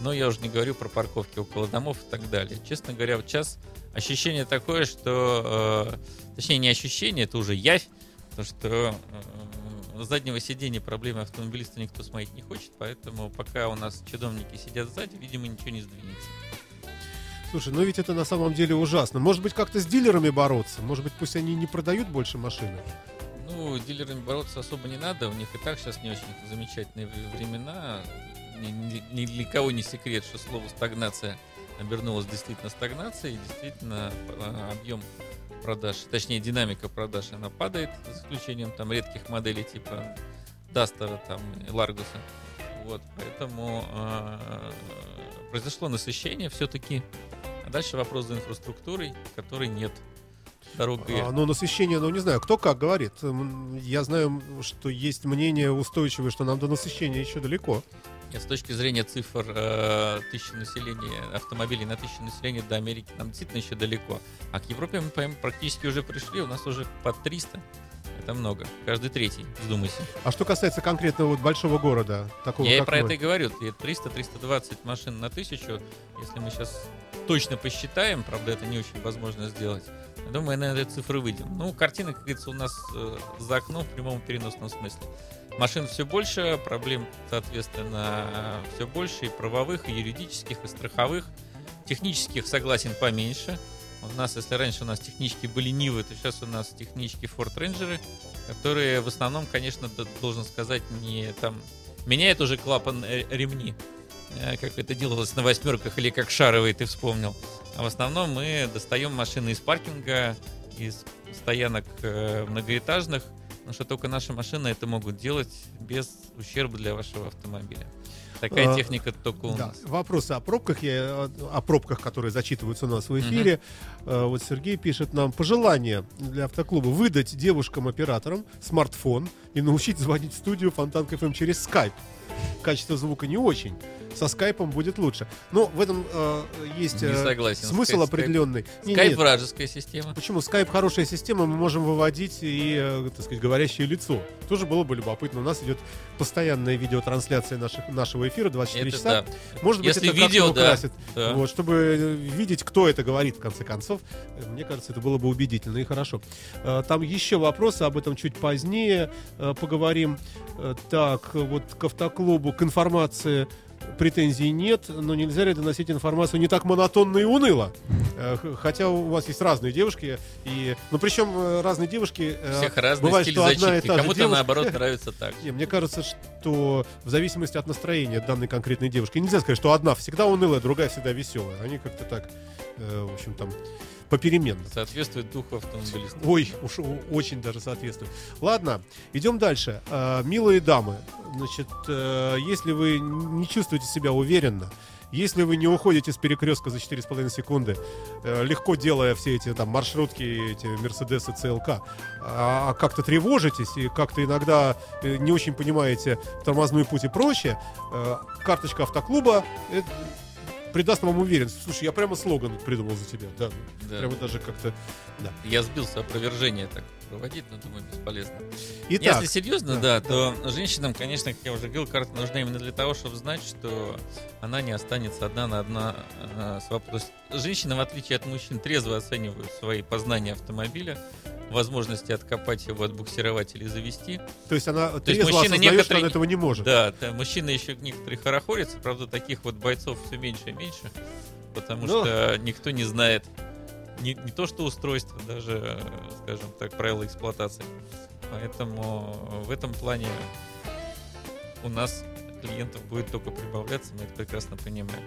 Но я уже не говорю про парковки около домов и так далее. Честно говоря, вот сейчас ощущение такое, что... э, точнее, не ощущение, это уже явь, то, что э, заднего сиденья проблемы автомобилиста никто смотреть не хочет, поэтому пока у нас чадомники сидят сзади, видимо, ничего не сдвинется. Слушай, ну ведь это на самом деле ужасно. Может быть, как-то с дилерами бороться? Может быть, пусть они не продают больше машины? Ну, дилерами бороться особо не надо, у них и так сейчас не очень замечательные времена. Ни, ни- ни для кого не секрет, что слово стагнация обернулось действительно стагнацией, действительно а, объем продаж, точнее динамика продаж, она падает, за исключением там редких моделей типа Дастера там и Ларгуса. Вот, поэтому а, произошло насыщение все-таки. А дальше вопрос за инфраструктурой, которой нет. Дорога А, ну, насыщение, ну, не знаю, кто как говорит. Я знаю, что есть мнение устойчивое, что нам до насыщения еще далеко. С точки зрения цифр э, тысячи населения, автомобилей на тысячу населения до Америки нам действительно еще далеко. А к Европе мы по- практически уже пришли, у нас уже под 300. Это много. Каждый третий, вздумайся. А что касается конкретно вот большого города, такого Я и про мы? это и говорю. И 300-320 машин на тысячу. Если мы сейчас точно посчитаем, правда, это не очень возможно сделать. Я думаю, на этой цифры выйдем. Ну, картина, как говорится, у нас э, за окном в прямом переносном смысле. Машин все больше, проблем, соответственно, все больше и правовых, и юридических, и страховых. технических согласен поменьше. У нас, если раньше у нас технички были Нивы, то сейчас у нас технички Ford Ranger, которые в основном, конечно, должен сказать, не там меняет уже клапан э, ремни, э, как это делалось на восьмерках или как шаровый ты вспомнил. А в основном мы достаем машины из паркинга, из стоянок э, многоэтажных, потому что только наши машины это могут делать без ущерба для вашего автомобиля. Такая А, техника только у Да. нас. Вопросы о пробках, я, о, пробках, которые зачитываются у нас в эфире. Э, Вот Сергей пишет нам пожелание для автоклуба выдать девушкам-операторам смартфон и научить звонить в студию Фонтанка FM через скайп. Качество звука не очень. Со скайпом будет лучше. Но в этом э, есть Не э, согласен. смысл Скайп- определенный. Не, Скайп нет. вражеская система. Почему? Скайп хорошая система, мы можем выводить и, э, так сказать, говорящее лицо. Тоже было бы любопытно. У нас идет постоянная видеотрансляция наших, нашего эфира 24 Это часа. да. Может быть, Если это видео, да. украсит. Да. Вот, чтобы э, видеть, кто это говорит, в конце концов. Э, Мне кажется, это было бы убедительно и хорошо. Э, Там еще вопросы, об этом чуть позднее поговорим. Так, вот к автоклубу, к информации претензий нет, но нельзя ли доносить информацию не так монотонно и уныло? Э, Хотя у вас есть разные девушки, и, ну причем э, разные девушки... э, всех разные бывает, стили что одна зачитки. Кому-то девушка- наоборот нравится так. не, мне кажется, что в зависимости от настроения данной конкретной девушки, нельзя сказать, что одна всегда унылая, другая всегда веселая. Они как-то так, в общем, там, попеременно. Соответствует духу автомобилиста. Ой, уж очень даже соответствует. Ладно, идем дальше. Э, милые дамы, значит, э, если вы не чувствуете себя уверенно, если вы не уходите с перекрестка за 4,5 секунды, э, легко делая все эти там маршрутки, эти Мерседесы, ЦЛК, а, а как-то тревожитесь и как-то иногда э, не очень понимаете тормозной путь и прочее, карточка автоклуба придаст вам уверенность. Слушай, я прямо слоган придумал за тебя. Да, Да. прямо даже как-то... Я сбился опровержение так проводить, но думаю, бесполезно. Итак, Если серьезно, да, да, то женщинам, конечно, как я уже говорил, карта нужна именно для того, чтобы знать, что она не останется одна на одна э, с вопросом. То есть женщины, в отличие от мужчин, трезво оценивают свои познания автомобиля, возможности откопать его, отбуксировать или завести. То есть она есть трезво мужчины осознает, что некоторые она этого не может. Да, да, мужчины еще некоторые хорохорятся, правда, таких вот бойцов все меньше и меньше, потому Ну. что никто не знает не, не то что устройство, даже, скажем так, правила эксплуатации. Поэтому в этом плане у нас клиентов будет только прибавляться, мы это прекрасно понимаем.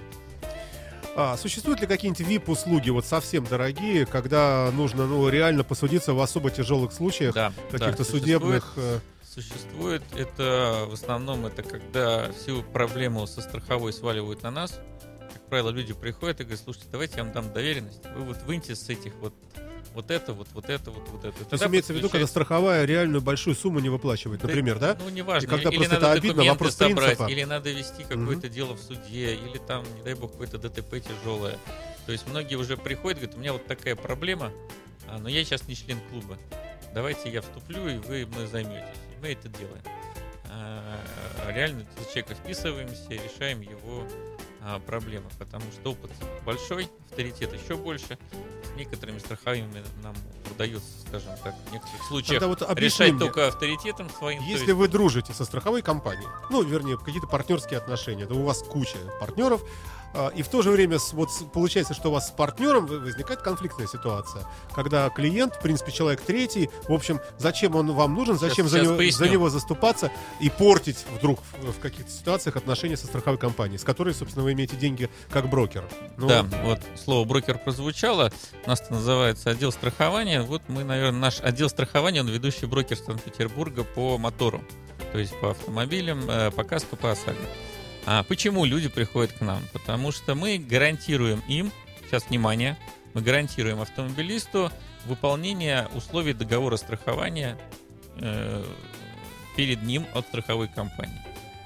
А, существуют ли какие-нибудь VIP-услуги, вот совсем дорогие, когда нужно ну, реально посудиться в особо тяжелых случаях, Да, каких-то да, судебных... э, Существует это в основном это когда всю проблему со страховой сваливают на нас. Правило, люди приходят и говорят, слушайте, давайте я вам дам доверенность. Вы вот выньте с этих вот вот это, вот, вот это, вот, вот это. То есть имеется в виду, когда страховая реальную большую сумму не выплачивает, например, да? Ну, неважно. И когда или просто надо это обидно, вопрос собрать, принципа. или надо вести какое-то дело в суде, или там, не дай бог, какое-то ДТП тяжелое. То есть многие уже приходят, говорят, у меня вот такая проблема, а, но я сейчас не член клуба. Давайте я вступлю, и вы мной займетесь. Мы это делаем. А, реально за человека вписываемся, решаем его а, проблемы, потому что опыт большой, авторитет еще больше. С некоторыми страховыми нам удается, скажем так, в некоторых случаях Тогда вот решать мне, только авторитетом своим. Если есть- вы дружите со страховой компанией, ну, вернее, какие-то партнерские отношения, то у вас куча партнеров, и в то же время вот получается, что у вас с партнером возникает конфликтная ситуация, когда клиент, в принципе, человек третий, в общем, зачем он вам нужен, Сейчас- зачем за, сейчас него, поясню. за него заступаться и портить вдруг в, в каких-то ситуациях отношения со страховой компанией, с которой, собственно, вы имеете деньги как брокер. Ну, Да, вот слово брокер прозвучало. У нас называется отдел страхования. Вот мы, наверное, наш отдел страхования, он ведущий брокер Санкт-Петербурга по мотору. То есть по автомобилям, э, по каско, по ОСАГО. А почему люди приходят к нам? Потому что мы гарантируем им, сейчас внимание, мы гарантируем автомобилисту выполнение условий договора страхования э, перед ним от страховой компании.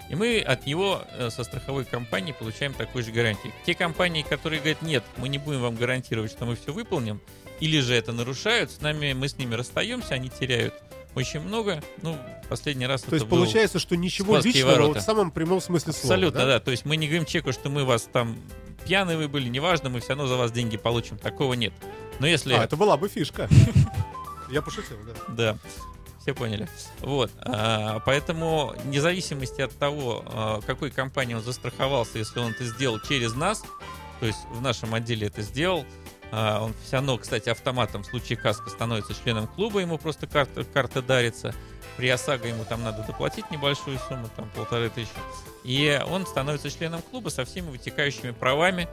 И мы от него э, со страховой компанией получаем такой же гарантии. Те компании, которые говорят, нет, мы не будем вам гарантировать, что мы все выполним, или же это нарушают, с нами, мы с ними расстаемся, они теряют очень много. Ну, последний раз То есть получается, что ничего личного ворота. вот в самом прямом смысле слова. Абсолютно, да? да? То есть мы не говорим человеку, что мы вас там пьяные вы были, неважно, мы все равно за вас деньги получим. Такого нет. Но если... А, это была бы фишка. Я пошутил, да. Да, все поняли. Вот, а, поэтому вне зависимости от того, а, какой компании он застраховался, если он это сделал через нас, То есть в нашем отделе это сделал. А, Он все равно, кстати, автоматом в случае каска становится членом клуба, ему просто карта, карта дарится. При ОСАГО ему там надо доплатить небольшую сумму, там полторы тысячи. И он становится членом клуба со всеми вытекающими правами.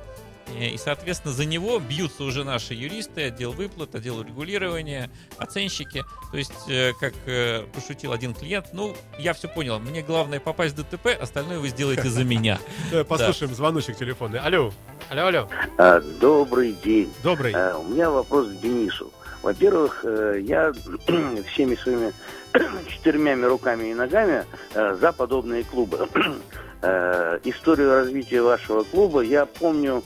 Э, И, соответственно, за него бьются уже наши юристы, отдел выплат, отдел регулирования, оценщики. То есть, э, как э, пошутил один клиент, ну, я все понял, мне главное попасть в ДТП, остальное вы сделаете за меня. Послушаем звоночек телефонный. Алло, алло, алло. А, Добрый день. Добрый. А, У меня вопрос к Денису. Во-первых, я всеми своими четырьмя руками и ногами за подобные клубы. Историю развития вашего клуба я помню,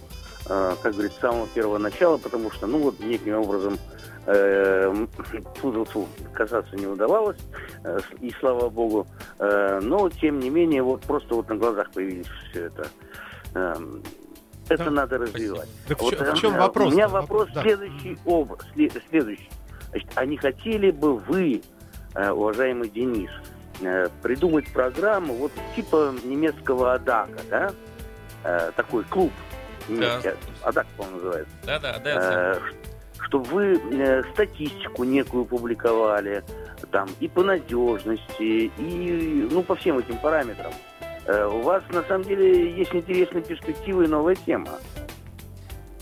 как говорится, с самого первого начала, потому что, ну вот, неким образом э, фу-фу-фу, касаться не удавалось, э, и слава богу. Э, Но, тем не менее, вот просто вот на глазах появились все это. Эм, Это Да, надо развивать. Так Вот, э, в чем вопрос? У меня вопрос Да. следующий. Об, сле- следующий. Значит, а не хотели бы вы, э, уважаемый Денис, э, придумать программу вот типа немецкого Адака, да? Э, Такой клуб немецкий. Адак, по-моему, называется. Да-да, да, чтобы вы э, статистику некую публиковали, там, и по надежности, и, ну, по всем этим параметрам. Э, У вас, на самом деле, есть интересные перспективы и новая тема.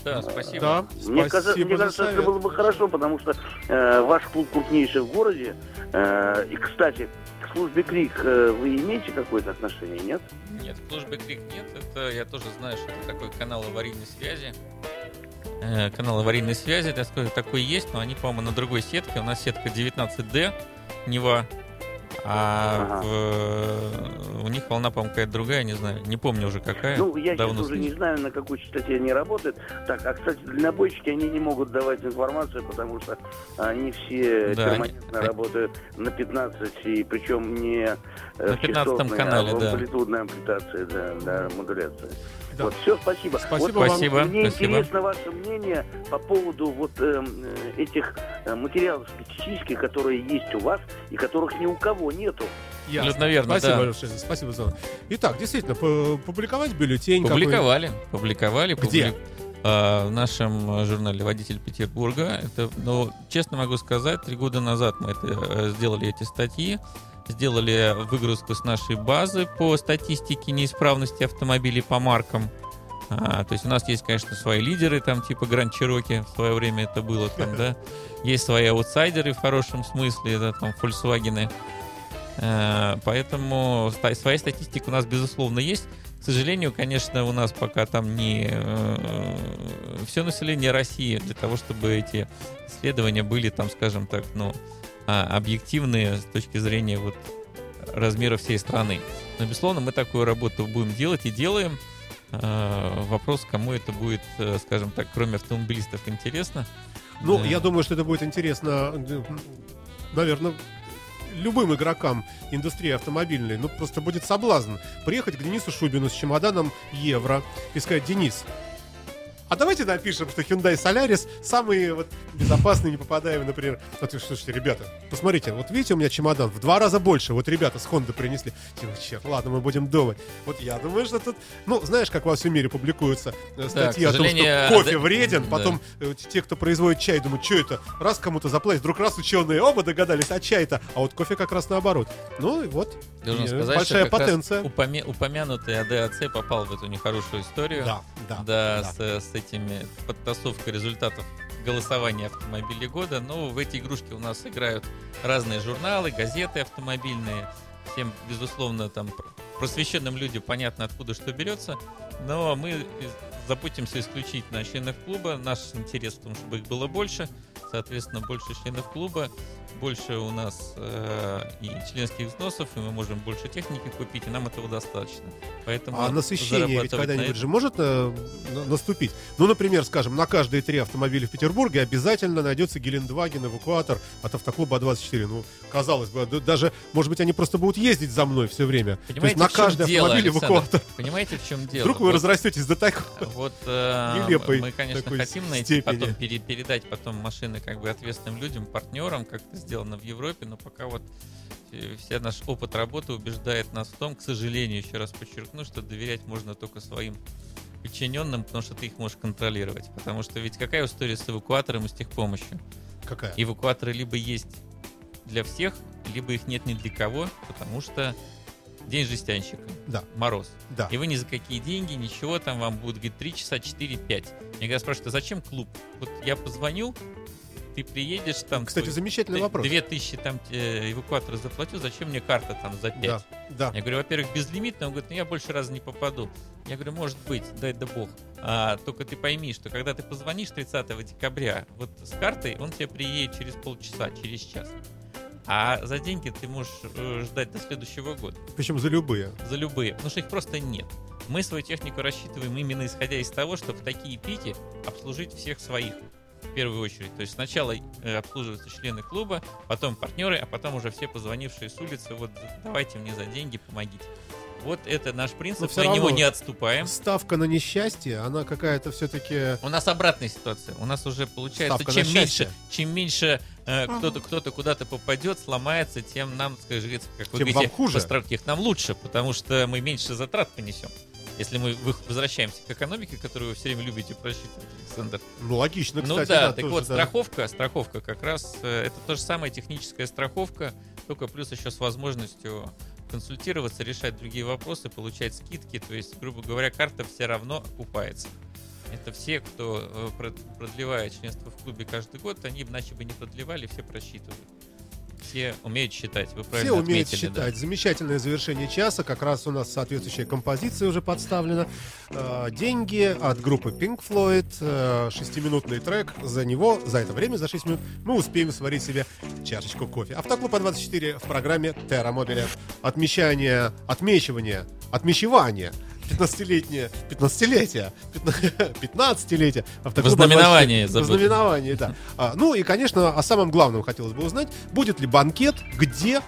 да, спасибо. Да, Мне, кажется, спасибо мне за кажется, это было бы хорошо, потому что э, ваш клуб крупнейший в городе. Э, и, кстати, к службе КРИК э, вы имеете какое-то отношение, нет? Нет, в службе Крик нет. Это я тоже знаю, что это такой канал аварийной связи. Э, Канал аварийной связи, так сказать, такой есть, но они, по-моему, на другой сетке. У нас сетка 19D, Нева. А Ага. в- у них волна, по-моему, какая-то другая, не знаю. Не помню уже какая. Ну, я сейчас Давно уже не знаю, на какой частоте они работают. Так, а, кстати, дальнобойщики, они не могут давать информацию, потому что они все Да, перманентно они- работают на 15, и причем не э, На в 15-м частотной, канале, а в да. амплитудной амплитации, да, да, модуляции. Да. Вот, все, спасибо. Спасибо Вот вам. Спасибо, Мне спасибо. интересно ваше мнение по поводу вот эм, э, этих э, материалов специфических, которые есть у вас и которых ни у кого нету. Ясно. Абсолютно верно, Спасибо да. большое. Спасибо за. Итак, действительно, публиковать бюллетень. какой- Публиковали, публиковали. Где? публи- а, в нашем журнале «Водитель Петербурга». Это, ну, честно могу сказать, три года назад мы это, э, сделали эти статьи, сделали выгрузку с нашей базы по статистике неисправности автомобилей по маркам. А, то есть у нас есть, конечно, свои лидеры, там типа Гранд Чироки, в свое время это было там, да. Есть свои аутсайдеры в хорошем смысле, да, там Volkswagen. Э, Поэтому своя статистика у нас, безусловно, есть. К сожалению, конечно, у нас пока там не все население России для того, чтобы эти исследования были там, скажем так, ну, а, объективные с точки зрения вот размера всей страны. Но, безусловно, мы такую работу будем делать и делаем. Э, Вопрос, кому это будет, э, скажем так, кроме автомобилистов, интересно. Ну, Да. я думаю, что это будет интересно, наверное, любым игрокам индустрии автомобильной. Ну, просто будет соблазн приехать к Денису Шубину с чемоданом евро и сказать, Денис, а давайте напишем, что Hyundai Solaris самый вот безопасный, не попадаемый, например. Вот, слушайте, ребята, посмотрите, вот видите, у меня чемодан в два раза больше. Вот ребята с Honda принесли. Типа, черт, ладно, мы будем думать. Вот я думаю, что тут, ну, знаешь, как во всем мире публикуются э, статьи к о том, что кофе да- вреден, да. потом э, те, кто производит чай, думают, что это? Раз кому-то заплатить, вдруг раз ученые оба догадались, а чай-то, а вот кофе как раз наоборот. Ну и вот, Должен и сказать, большая потенция. упоме- упомянутый АДАЦ попал в эту нехорошую историю. Да, да, Да, да. С, с этими подтасовкой результатов голосования автомобилей года. Но в эти игрушки у нас играют разные журналы, газеты автомобильные. Всем, безусловно, там пр- просвещенным людям понятно, откуда что берется. Но мы заботимся исключительно о членах клуба. Наш интерес в том, чтобы их было больше. Соответственно, больше членов клуба, больше у нас э, и членских взносов, и мы можем больше техники купить, и нам этого достаточно. Поэтому А насыщение ведь зарабатывать на когда-нибудь этом- же может э, на- наступить? Ну, например, скажем, на каждые три автомобиля в Петербурге обязательно найдется Гелендваген, эвакуатор от автоклуба А24. Ну, казалось бы, да- даже, может быть, они просто будут ездить за мной все время. То есть Понимаете, на каждый дело, автомобиль Александр? эвакуатор. Понимаете, в чем дело? Вдруг вы Вот- разрастетесь до такого. Вот э, Нелепой мы, конечно, такой хотим найти степени. потом пере- передать потом машины как бы ответственным людям, партнерам, как это сделано в Европе, но пока вот э, вся наш опыт работы убеждает нас в том, к сожалению, еще раз подчеркну, что доверять можно только своим подчиненным, потому что ты их можешь контролировать. Потому что ведь какая история с эвакуатором и с техпомощью? Какая? Эвакуаторы либо есть для всех, либо их нет ни для кого, потому что день жестянщика, Да. мороз. Да. И вы ни за какие деньги, ничего, там вам будут говорить 3 часа, 4-5. Я когда спрашиваю, а зачем клуб? Вот я позвоню, ты приедешь там... Кстати, твой- замечательный вопрос. 2000 там э, эвакуатора заплатил, зачем мне карта там за 5? Да, да. Я говорю, во-первых, безлимитно. Он говорит, ну я больше раза не попаду. Я говорю, может быть, дай да бог. А, только ты пойми, что когда ты позвонишь 30 декабря, вот с картой он тебе приедет через полчаса, через час. А за деньги ты можешь э, ждать до следующего года. Причем за любые. За любые. Потому что их просто нет. Мы свою технику рассчитываем именно исходя из того, чтобы в такие пики обслужить всех своих. В первую очередь. То есть сначала э, обслуживаются члены клуба, потом партнеры, а потом уже все позвонившие с улицы. Вот давайте мне за деньги, помогите. Вот это наш принцип, мы от него не отступаем. Ставка на несчастье, она какая-то все-таки... У нас обратная ситуация. У нас уже получается, Ставка чем меньше, чем меньше э, Ага. кто-то кто-то куда-то попадет, сломается, тем нам, скажем, как вы Тем говорите, вам хуже. нам лучше, потому что мы меньше затрат понесем. Если мы возвращаемся к экономике, которую вы все время любите просчитывать, Александр. Ну, логично, ну кстати. да, так тоже, вот, да. страховка, страховка как раз э, это то же самое техническая страховка, только плюс еще с возможностью консультироваться, решать другие вопросы, получать скидки. То есть, грубо говоря, карта все равно окупается. Это все, кто э, прод- продлевает членство в клубе каждый год, они иначе бы не продлевали, все просчитывают. Все умеют считать, вы Все правильно умеют отметили. да. считать. Замечательное завершение часа. Как раз у нас соответствующая композиция уже подставлена. Э, Деньги от группы Pink Floyd. э, Шестиминутный трек. За него, за это время, за 6 минут, мы успеем сварить себе чашечку кофе. Автоклуб А24 в программе Терра Мобиля. Отмечание, отмечивание, отмечевание. 15-летнее, 15-летие, 15-летие. Автоклуба Вознаменование 24. забыл. Вознаменование, да. А, ну и, конечно, о самом главном хотелось бы узнать. Будет ли банкет, где,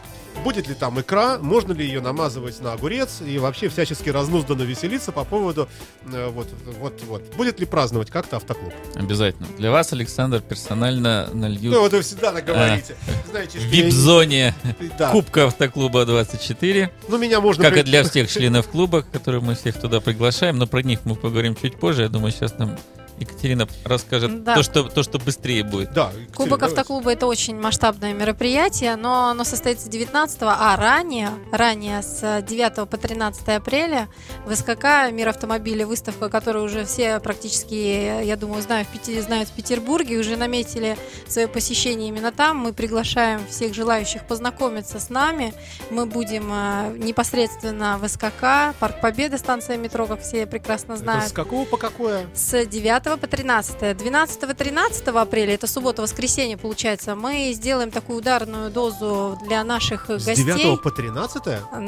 будет ли там икра, можно ли ее намазывать на огурец и вообще всячески разнузданно веселиться по поводу э, вот, вот, вот. Будет ли праздновать как-то автоклуб? Обязательно. Для вас, Александр, персонально нальют Ну, вот вы всегда так говорите. Знаете, в я вип-зоне Да. Кубка Автоклуба 24. Ну, меня можно... Как и для всех членов клуба, которые мы всех туда приглашаем, но про них мы поговорим чуть позже. Я думаю, сейчас нам Екатерина расскажет Да. то, что, то, что быстрее будет. Да, Екатерина, Кубок давайте. автоклуба это очень масштабное мероприятие, но оно состоится 19 а ранее, ранее с 9 по 13 апреля в СКК Мир автомобиля, выставка, которую уже все практически, я думаю, знают в, Пети- знают в Петербурге, уже наметили свое посещение именно там. Мы приглашаем всех желающих познакомиться с нами. Мы будем э, непосредственно в СКК, Парк Победы, станция метро, как все прекрасно Это знают. с какого по какое? С 9 по 13. 12-13 апреля, это суббота-воскресенье получается, мы сделаем такую ударную дозу для наших С гостей. 9 по 13?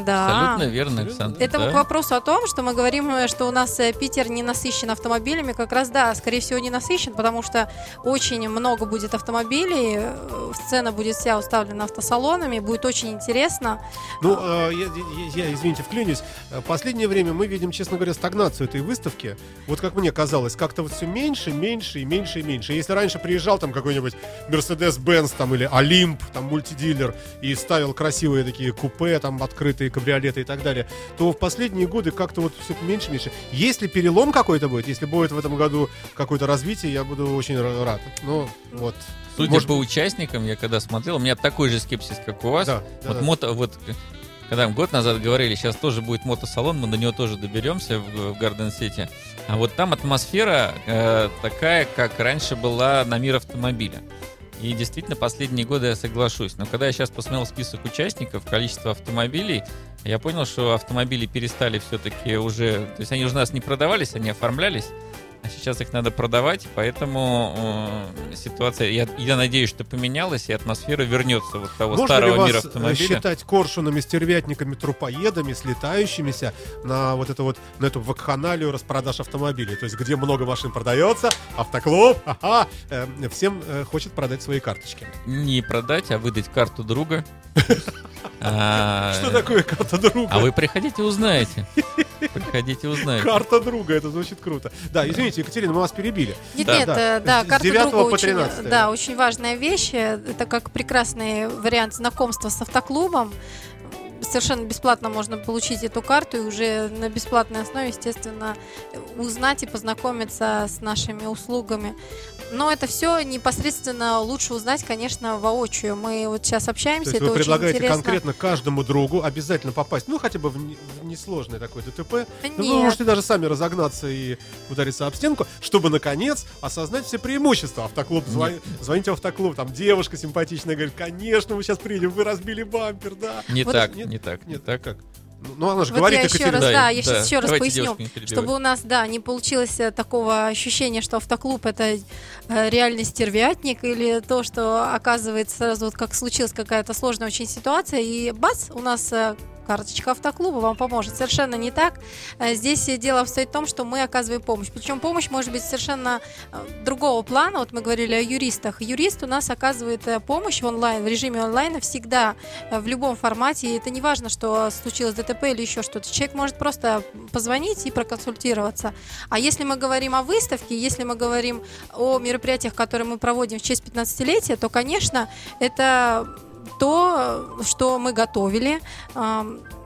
Да. Абсолютно верно, Александр. Это да. к вопросу о том, что мы говорим, э, что у нас э, Питер не насыщен автомобилями. Как раз да, скорее всего, не насыщен, потому что очень много будет автомобилей. э, Сцена будет вся уставлена автосалонами. Будет очень интересно. Ну, э, я, я- я, извините, вклинюсь. Э, Последнее время мы видим, честно говоря, стагнацию этой выставки. Вот как мне казалось, как-то вот все меньше, меньше и меньше и меньше. Если раньше приезжал там какой-нибудь Mercedes-Benz там или Олимп, там мультидилер, и ставил красивые такие купе, там открытые кабриолеты и так далее, то в последние годы как-то вот все меньше, меньше. Если перелом какой-то будет, если будет в этом году какое-то развитие, я буду очень ра- рад. Ну, вот. Судя Может- по участникам, я когда смотрел, у меня такой же скепсис, как у вас. Да, да, вот да. мото, вот когда год назад говорили, сейчас тоже будет мотосалон, мы до него тоже доберемся в, в Гарден Сити. А вот там атмосфера э, такая, как раньше была на мир автомобиля. И действительно, последние годы я соглашусь. Но когда я сейчас посмотрел список участников, количество автомобилей, я понял, что автомобили перестали все-таки уже... То есть они уже у нас не продавались, они оформлялись. А сейчас их надо продавать, поэтому э, ситуация, я, я надеюсь, что поменялась, и атмосфера вернется вот того Можно ли старого вас мира э, автомобиля. считать коршунами, стервятниками, трупоедами, слетающимися на вот это вот, на эту вакханалию распродаж автомобилей? То есть, где много машин продается, автоклуб, ага, э, всем э, хочет продать свои карточки. Не продать, а выдать карту друга. Что такое карта друга? А вы приходите, узнаете. Приходите, узнаете. Карта друга, это звучит круто. Да, извините, Екатерина, мы вас перебили. Нет, Да. нет, Да. э, да, карта 9 друга по очень, 13. да, очень важная вещь. Это как прекрасный вариант знакомства с автоклубом. совершенно бесплатно можно получить эту карту и уже на бесплатной основе, естественно, узнать и познакомиться с нашими услугами. Но это все непосредственно лучше узнать, конечно, воочию. Мы вот сейчас общаемся, То есть это вы предлагаете интересно. конкретно каждому другу обязательно попасть, ну, хотя бы в, не- в несложное такое ДТП. Ну, Вы Нет. можете даже сами разогнаться и удариться об стенку, чтобы, наконец, осознать все преимущества. Автоклуб, звон- звоните в автоклуб, там девушка симпатичная говорит, конечно, мы сейчас приедем, вы разбили бампер, да. Не Вот так, нет, не так, не Нет, так. как? Ну, Ну, она же Вот говорит, я еще раз, Да, да, я да. сейчас еще раз Давайте поясню, чтобы у нас, да, не получилось э, такого ощущения, что автоклуб это э, реальный стервятник или то, что оказывается сразу вот как случилась какая-то сложная очень ситуация и бац, у нас э, карточка автоклуба вам поможет. Совершенно не так. Э, Здесь дело обстоит в том, что мы оказываем помощь. Причем помощь может быть совершенно э, другого плана. Вот мы говорили о юристах. Юрист у нас оказывает э, помощь онлайн, в режиме онлайна всегда, в любом формате. И это не важно, что случилось ДТП или еще что-то. Человек может просто позвонить и проконсультироваться. А если мы говорим о выставке, если мы говорим о мероприятиях, которые мы проводим в честь 15-летия, то, конечно, это то, что мы готовили.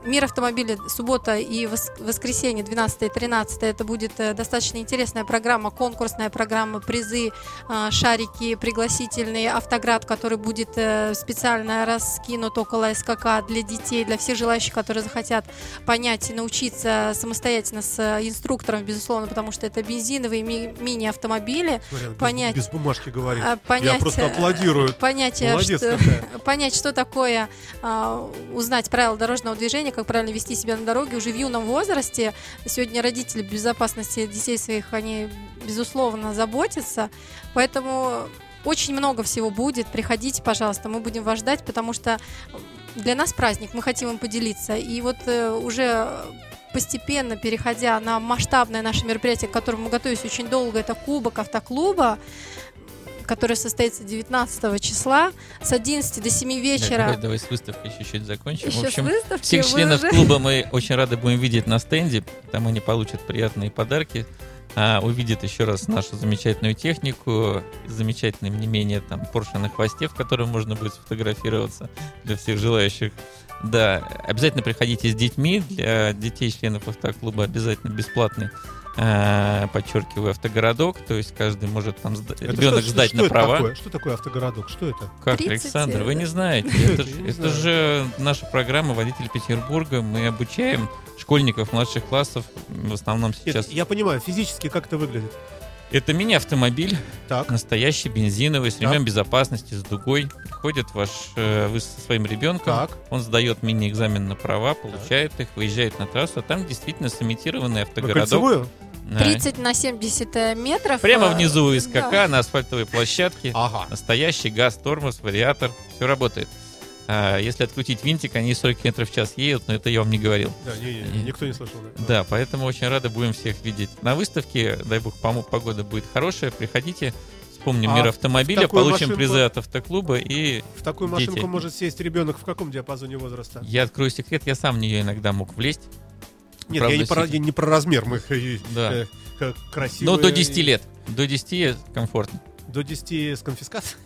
Мир автомобиля суббота и вос- воскресенье 12 и 13 это будет э, достаточно интересная программа, конкурсная программа, призы, а, шарики пригласительные, автоград, который будет э, специально раскинут около СКК для детей, для всех желающих, которые захотят понять и научиться самостоятельно с э, инструктором, безусловно, потому что это бензиновые ми- мини-автомобили. Смотри, она без- понять- Без, бумажки говорит. Понять, Я просто э, аплодирую. Понять, э, Молодец что, какая. понять, что такое, узнать правила дорожного движения, как правильно вести себя на дороге уже в юном возрасте. Сегодня родители безопасности детей своих, они, безусловно, заботятся. Поэтому очень много всего будет. Приходите, пожалуйста, мы будем вас ждать, потому что для нас праздник, мы хотим им поделиться. И вот э, уже постепенно переходя на масштабное наше мероприятие, к которому мы готовились очень долго, это Кубок автоклуба, который состоится 19 числа с 11 до 7 Да, вечера. Давай, давай с выставкой чуть-чуть закончим. Еще В общем, всех членов уже- клуба мы очень рады будем видеть на стенде. Там они получат приятные подарки. а, увидят еще раз нашу замечательную технику, замечательный, не менее, там, Porsche на хвосте, в котором можно будет сфотографироваться для всех желающих. Да, обязательно приходите с детьми. Для детей, членов автоклуба, обязательно бесплатный подчеркиваю, автогородок, то есть каждый может там сда- Это ребенок что- сдать что на это права. такое? Что такое автогородок? Что это? Как, 30 Александр, вы не знаете. Это, ж- это же наша программа «Водитель Петербурга». Мы обучаем школьников младших классов, в основном сейчас. я понимаю, физически как это выглядит. Это мини-автомобиль, Так. настоящий, бензиновый, с ремнем Так. безопасности, с дугой. Приходит ваш, э, вы со своим ребенком, Так. он сдает мини-экзамен на права, получает их, выезжает на трассу, а там действительно сымитированный На автогородок. Э, 30 на 70 метров. Прямо э, внизу СКК да. на асфальтовой площадке. Ага. Настоящий газ, тормоз, вариатор, все работает. А, если открутить винтик, они 40 км в час едут, но это я вам не говорил. Да, не, не, никто не слышал. да. Да, поэтому очень рады будем всех видеть на выставке. Дай бог, погода будет хорошая. Приходите, вспомним А мир автомобиля, получим машинку- призы от автоклуба и В такую Дети. машинку может сесть ребенок в каком диапазоне возраста? я открою секрет, я сам в нее иногда мог влезть. Нет, Правда, я не про, я не про размер, мы э, Да. э, э, красивые. Но до 10 лет. До 10 комфортно. До 10 с конфискацией?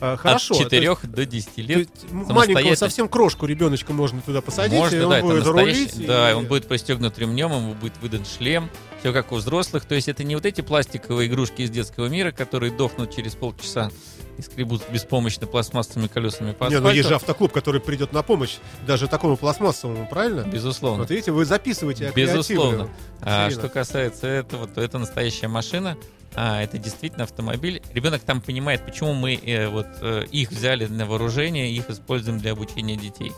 А, Хорошо. От то есть- 4 до 10 то лет. Маленького совсем крошку ребеночка можно туда посадить, Можно, и он да, будет рулить. Да, и- он будет пристегнут ремнем, ему будет выдан шлем. Все как у взрослых. То есть это не вот эти пластиковые игрушки из детского мира, которые дохнут через полчаса и скребут беспомощно пластмассовыми колесами по Не, ну есть же асфальту. автоклуб, который придет на помощь даже такому пластмассовому, правильно? Безусловно. Вот видите, вы записываете, Безусловно. А что касается этого, то это настоящая машина. А, это действительно автомобиль. Ребенок там понимает, почему мы э, вот э, их взяли на вооружение, их используем для обучения детей.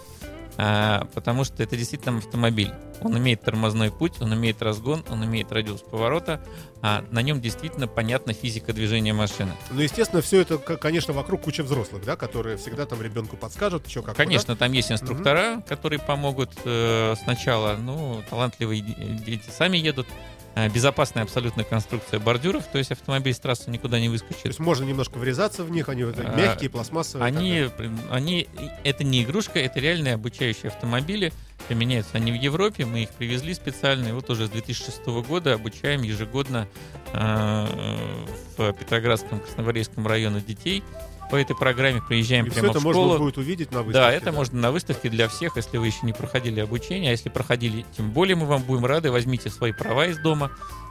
А, потому что это действительно автомобиль. Он имеет тормозной путь, он имеет разгон, он имеет радиус поворота, а на нем действительно понятна физика движения машины. Ну, естественно, все это, конечно, вокруг куча взрослых, да, которые всегда там ребенку подскажут, что как. Конечно, там есть инструктора, которые помогут э, сначала. Ну, талантливые де- дети сами едут. А, Безопасная абсолютно конструкция бордюров, то есть автомобиль с трассы никуда не То выскочит. есть можно немножко врезаться в них, они А, мягкие, пластмассовые. Они, они, это не игрушка, это реальные обучающие автомобили. Применяются они в Европе, мы их привезли специально. И вот уже с 2006 года обучаем ежегодно э, в Петроградском, Красногвардейском районе детей. По этой программе приезжаем И все прямо это в можно школу. будет увидеть на выставке. Да, это можно на выставке для всех, если вы еще не проходили обучение. А если проходили, тем более мы вам будем рады. Возьмите свои права из дома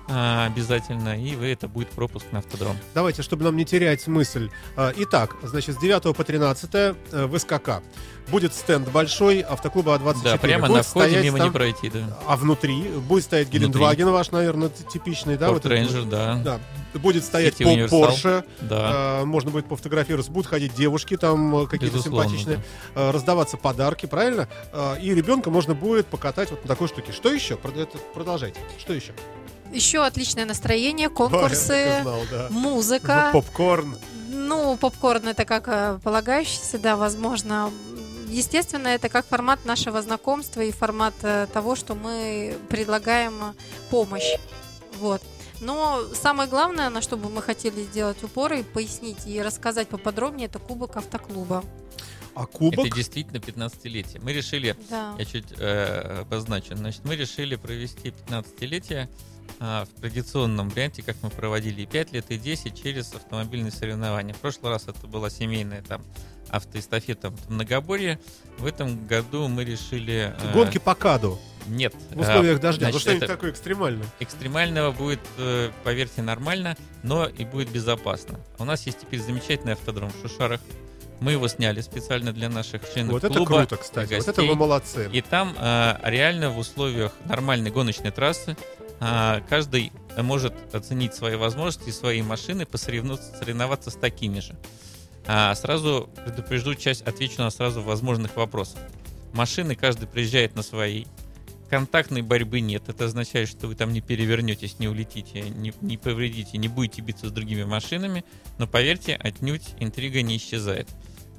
а, обязательно, и вы это будет пропуск на автодром. Давайте, чтобы нам не терять мысль. А, Итак, значит, с 9 по 13 э, в СКК будет стенд большой автоклуба А24. Да, прямо Будет на входе мимо там- не пройти, да. А внутри будет стоять Гелендваген ваш, наверное, типичный, да? Форд вот этот Рейнджер, вот. да. Да. Будет стоять по. Porsche, Да. э, можно будет пофотографироваться, будут ходить девушки там э, какие-то симпатичные, э, раздаваться подарки, правильно? Э, И ребенка можно будет покатать вот на такой штуке. Что еще? Продолжайте. Что еще? Еще отличное настроение, конкурсы, знал, да. музыка. Ну, Попкорн. Ну, попкорн это как э, полагающийся, да, возможно. Естественно, это как формат нашего знакомства и формат э, того, что мы предлагаем э, помощь. Вот. Но самое главное, на что бы мы хотели сделать упор и пояснить и рассказать поподробнее, это кубок автоклуба. А кубок? Это действительно 15-летие. Мы решили, Да. я чуть э, обозначу, значит, мы решили провести 15-летие а, в традиционном варианте, как мы проводили и 5 лет, и 10 через автомобильные соревнования. В прошлый раз это была семейная там автоэстафета Многоборье. В этом году мы решили... э, Гонки по каду Нет. в условиях э, дождя. Ну значит, что-нибудь это- такое экстремальное. Экстремального будет, э, поверьте, нормально, но и будет безопасно. У нас есть теперь замечательный автодром в Шушарах. Мы его сняли специально для наших членов Вот это клуба, круто, кстати. для Вот это вы гостей. молодцы. И там э, реально в условиях нормальной гоночной трассы каждый может оценить свои возможности, свои машины, посоревноваться, соревноваться с такими же. А, сразу предупрежду часть, отвечу на сразу возможных вопросов. Машины каждый приезжает на свои. Контактной борьбы нет. Это означает, что вы там не перевернетесь, не улетите, не, не повредите, не будете биться с другими машинами. Но поверьте, отнюдь интрига не исчезает.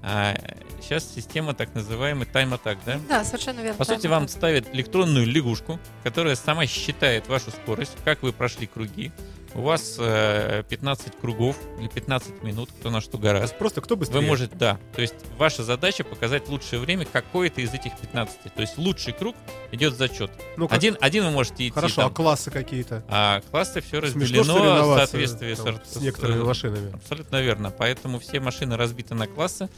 А, сейчас система так называемый тайм-атак, да? Да, совершенно верно. По сути, вам ставят электронную лягушку, которая сама считает вашу скорость, как вы прошли круги. У вас э, 15 кругов или 15 минут, кто на что гораздо. Просто кто быстрее? Вы можете, да. То есть ваша задача показать лучшее время какое-то из этих 15. То есть лучший круг идет зачет. Ну, как- Один, один вы можете идти Хорошо, а там. классы какие-то? А классы все Смешно разделено в соревноваться соответствии там, с, с некоторыми с- машинами. Абсолютно верно. Поэтому все машины разбиты на классы.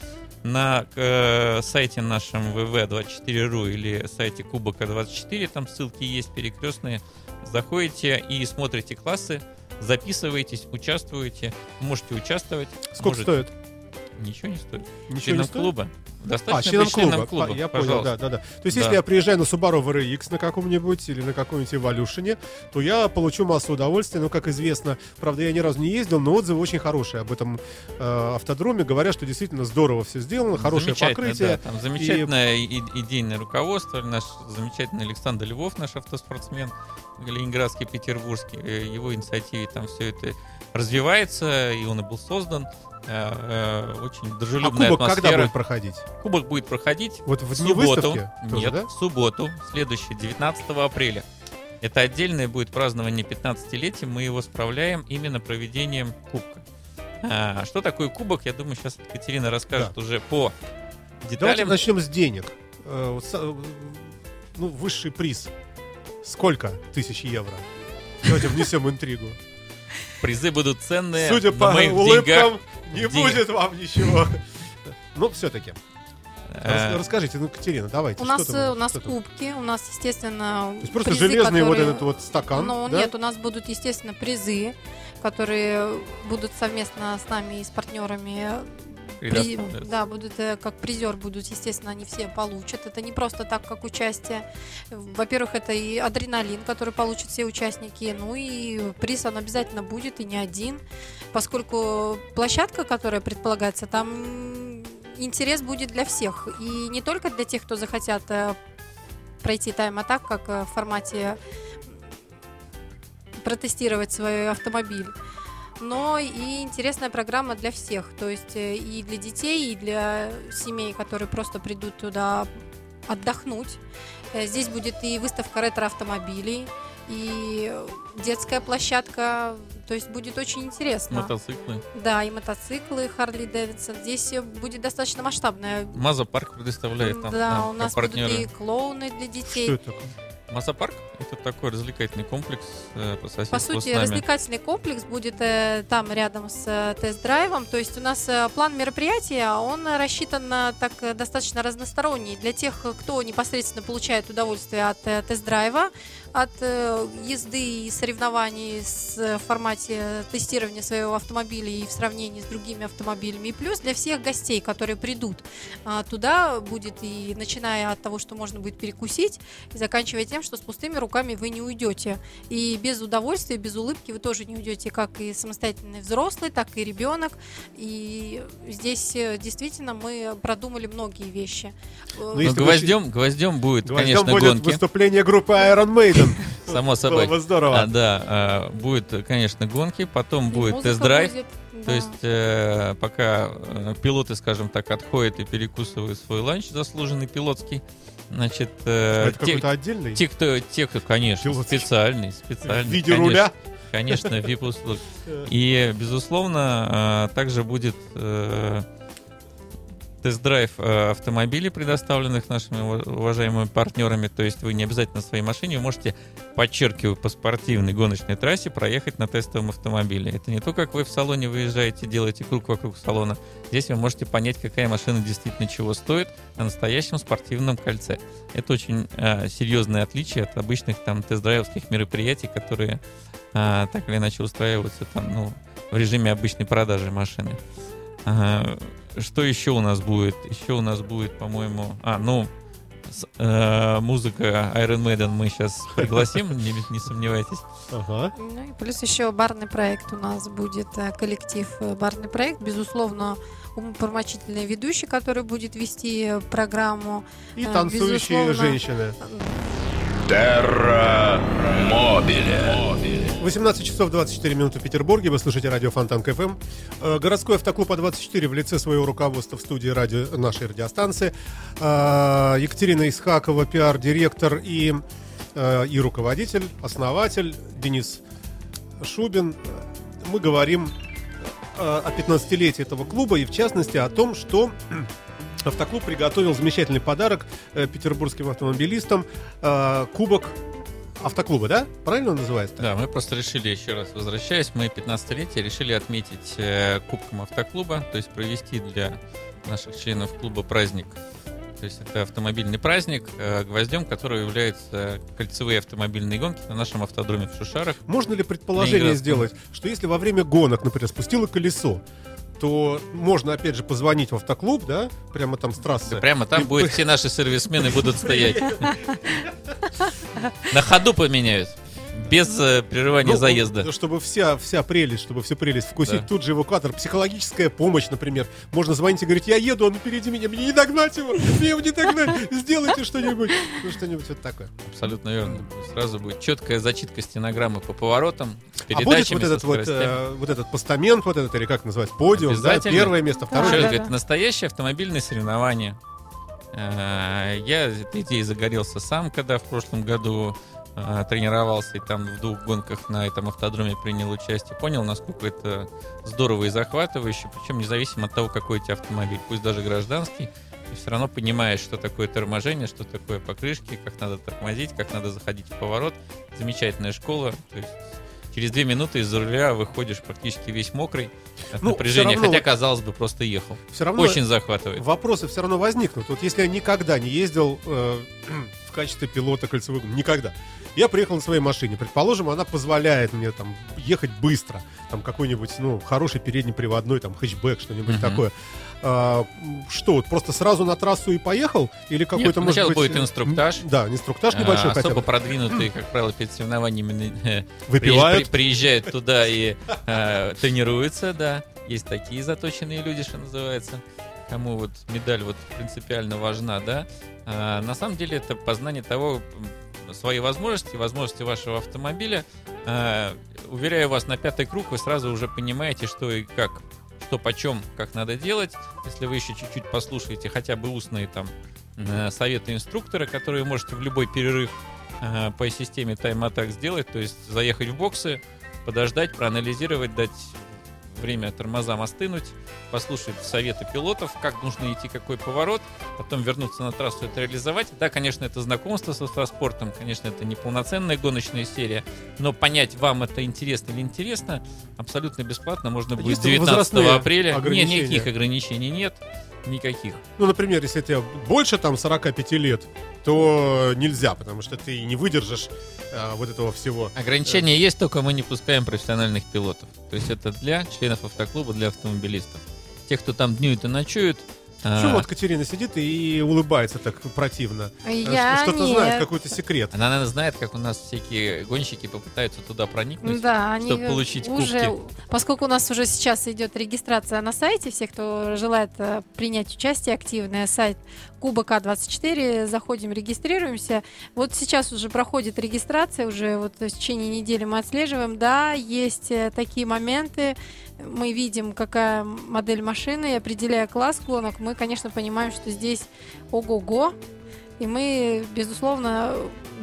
На э, сайте нашем vv24.ru или сайте Кубока 24, там ссылки есть перекрестные. Заходите и смотрите классы, записываетесь, участвуете. Можете участвовать. Сколько можете- стоит? Ничего не стоит. Ничего не Членам стоит? клуба. А, Достаточно членом быть клуба. клуба. А, я понял, пожалуйста. да, да, да. То есть, Да. если я приезжаю на Subaru VRX на каком-нибудь или на каком-нибудь Evolution, то я получу массу удовольствия. Но, как известно, правда, я ни разу не ездил, но отзывы очень хорошие об этом э, автодроме. Говорят, что действительно здорово все сделано, хорошее покрытие. да, там замечательное и- идейное руководство. Наш замечательный Александр Львов, наш автоспортсмен, ленинградский, петербургский. э, Его инициативе там все это развивается, и он и был создан. Э, э, Очень А дружелюбная кубок когда атмосфера. будет проходить? Кубок будет проходить Вот в субботу. тоже, Нет, да? в субботу, следующий, 19 апреля. Это отдельное будет празднование 15-летия. Мы его справляем именно проведением кубка. А, что такое кубок, я думаю, сейчас Екатерина расскажет уже по Давайте деталям. начнем с денег. Ну, высший приз. Сколько тысяч евро? Давайте внесем интригу. Призы будут ценные. Судя по улыбкам, не будет вам ничего. Ну, все-таки. Э, Расскажите, ну, Катерина, давайте. У нас, там, э, у нас кубки, у нас, естественно, То есть просто призы, железный вот которые- этот вот стакан, Ну, да? нет, у нас будут, естественно, призы, которые будут совместно с нами и с партнерами. При- да, будут э, как призер будут, естественно, они все получат. Это не просто так, как участие. Во-первых, это и адреналин, который получат все участники. Ну и приз он обязательно будет и не один, поскольку площадка, которая предполагается, там интерес будет для всех. И не только для тех, кто захотят э, пройти тайм-атак, как э, в формате протестировать свой автомобиль. Но и интересная программа для всех, то есть э, и для детей, и для семей, которые просто придут туда отдохнуть. Э, Здесь будет и выставка ретро-автомобилей, и детская площадка, то есть будет очень интересно. Мотоциклы. Да, и мотоциклы Харли Дэвидсон. Здесь э, будет достаточно масштабная. Маза парк предоставляет там. да, нам у нас партнеры. будут и клоуны для детей. Что это такое? Маза парк Это такой развлекательный комплекс э, по соседству По с сути, нами. развлекательный комплекс будет э, там рядом с э, тест-драйвом. То есть у нас э, план мероприятия, он рассчитан на так э, достаточно разносторонний. Для тех, кто непосредственно получает удовольствие от э, тест-драйва, от э, езды и соревнований с, э, в формате тестирования своего автомобиля и в сравнении с другими автомобилями. И плюс для всех гостей, которые придут а, туда, будет и начиная от того, что можно будет перекусить, и заканчивая тем, что с пустыми руками вы не уйдете. И без удовольствия, без улыбки вы тоже не уйдете, как и самостоятельный взрослый, так и ребенок. И здесь э, действительно мы продумали многие вещи. Ну, Но если бы гвоздем, гвоздем будет, Гвоздем конечно, будет гонки. выступление группы Iron Maiden. Само собой. Было бы здорово. А, да, а, будет, конечно, гонки, потом и будет тест-драйв. будет, То да. есть э, пока э, пилоты, скажем так, отходят и перекусывают свой ланч заслуженный пилотский, значит, э, Это те, какой-то отдельный? те, кто, те, кто, конечно, Пилотский. специальный, В специальный. виде конечно, руля? Конечно, VIP-услуг. И, безусловно, э, также будет э, тест-драйв э, автомобилей, предоставленных нашими ува- уважаемыми партнерами. То есть вы не обязательно своей машине, вы можете, подчеркиваю, по спортивной гоночной трассе проехать на тестовом автомобиле. Это не то, как вы в салоне выезжаете, делаете круг вокруг салона. Здесь вы можете понять, какая машина действительно чего стоит на настоящем спортивном кольце. Это очень э, серьезное отличие от обычных там тест-драйвовских мероприятий, которые а, так или иначе устраиваются там, ну, в режиме обычной продажи машины. Что еще у нас будет? Еще у нас будет, по-моему, а, ну, с- э, музыка Iron Maiden мы сейчас пригласим, не, не сомневайтесь. Ага. Ну и плюс еще барный проект у нас будет, э, коллектив э, барный проект, безусловно, умопомрачительный ведущий, который будет вести э, программу. И танцующие безусловно. женщины. Терра Мобиле. 18 часов 24 минуты в Петербурге. Вы слушаете радио Фонтанка FM. Э, Городской автоклуб А24 в лице своего руководства в студии радио, нашей радиостанции. Э, Екатерина Исхакова, пиар-директор и, э, и руководитель, основатель Денис Шубин. Мы говорим о 15-летии этого клуба и в частности о том, что автоклуб приготовил замечательный подарок э, петербургским автомобилистам. э, Кубок автоклуба, да? Правильно он называется? Да, мы просто решили, еще раз возвращаясь, мы 15-летие решили отметить э, Кубком Автоклуба, то есть провести для наших членов клуба праздник. То есть это автомобильный праздник, э, гвоздем которого являются кольцевые автомобильные гонки на нашем автодроме в Шушарах. Можно ли предположение сделать, что если во время гонок, например, спустило колесо, то можно, опять же, позвонить в автоклуб, да, прямо там с трассы. Да прямо там И- будет все наши сервисмены будут стоять. На ходу поменяют. Без э, прерывания Ну, заезда. Чтобы вся, вся прелесть, чтобы всю прелесть вкусить, Да. тут же эвакуатор, психологическая помощь, например. Можно звонить и говорить, я еду, он впереди меня, мне не догнать его, мне его не догнать, сделайте что-нибудь. Ну, что-нибудь вот такое. Абсолютно верно. Сразу будет четкая зачитка стенограммы по поворотам, А будет вот этот вот, э, вот этот постамент, вот этот, или как называется, подиум, да, первое место, второе. да, да. это настоящее автомобильное соревнование. Э, Я этой идеей загорелся сам, когда в прошлом году тренировался и там в двух гонках на этом автодроме принял участие. Понял, насколько это здорово и захватывающе, причем независимо от того, какой у тебя автомобиль, пусть даже гражданский, ты все равно понимаешь, что такое торможение, что такое покрышки, как надо тормозить, как надо заходить в поворот. Замечательная школа. То есть через две минуты из-за руля выходишь практически весь мокрый от Ну, напряжения, равно хотя, казалось бы, просто ехал. Все равно Очень захватывает. вопросы все равно возникнут. Вот если я никогда не ездил э, в качестве пилота кольцевой гонки, никогда. Я приехал на своей машине. Предположим, она позволяет мне там ехать быстро. Там какой-нибудь, ну, хороший переднеприводной, там, хэтчбэк, что-нибудь Мгм. такое. А, что, вот просто сразу на трассу и поехал? Или какой-то, может сначала быть... будет э, инструктаж. Да, инструктаж небольшой А, хотя особо бы. продвинутые, как правило, перед соревнованиями э, Выпивают. при- приезжают туда и э, тренируются, да. Есть такие заточенные люди, что называется, кому вот медаль вот принципиально важна, да. А, на самом деле это познание того, свои возможности, возможности вашего автомобиля. А, уверяю вас, на пятый круг вы сразу уже понимаете, что и как что почем, как надо делать. Если вы еще чуть-чуть послушаете хотя бы устные там э, советы инструктора, которые можете в любой перерыв э, по системе тайм-атак сделать, то есть заехать в боксы, подождать, проанализировать, дать время тормозам остынуть, послушать советы пилотов, как нужно идти, какой поворот, потом вернуться на трассу и это реализовать. Да, конечно, это знакомство с автоспортом, конечно, это не полноценная гоночная серия, но понять, вам это интересно или интересно, абсолютно бесплатно можно будет Есть 19 возрастные апреля. Нет, никаких ограничений нет, никаких. Ну, например, если тебе больше там 45 лет, то нельзя, потому что ты не выдержишь а, вот этого всего. Ограничения есть, только мы не пускаем профессиональных пилотов. То есть это для членов автоклуба, для автомобилистов. Те, кто там днюют и ночуют, а, Почему вот Катерина сидит и улыбается так противно? Я Что-то нет. знает, какой-то секрет. Она, наверное, знает, как у нас всякие гонщики попытаются туда проникнуть, Да, они чтобы получить уже, кубки. поскольку у нас уже сейчас идет регистрация на сайте, все, кто желает э, принять участие активное, сайт Кубок А24, заходим, регистрируемся. Вот сейчас уже проходит регистрация, уже вот в течение недели мы отслеживаем. Да, есть э, такие моменты, мы видим, какая модель машины, определяя класс гонок, мы, конечно, понимаем, что здесь ого-го, и мы, безусловно,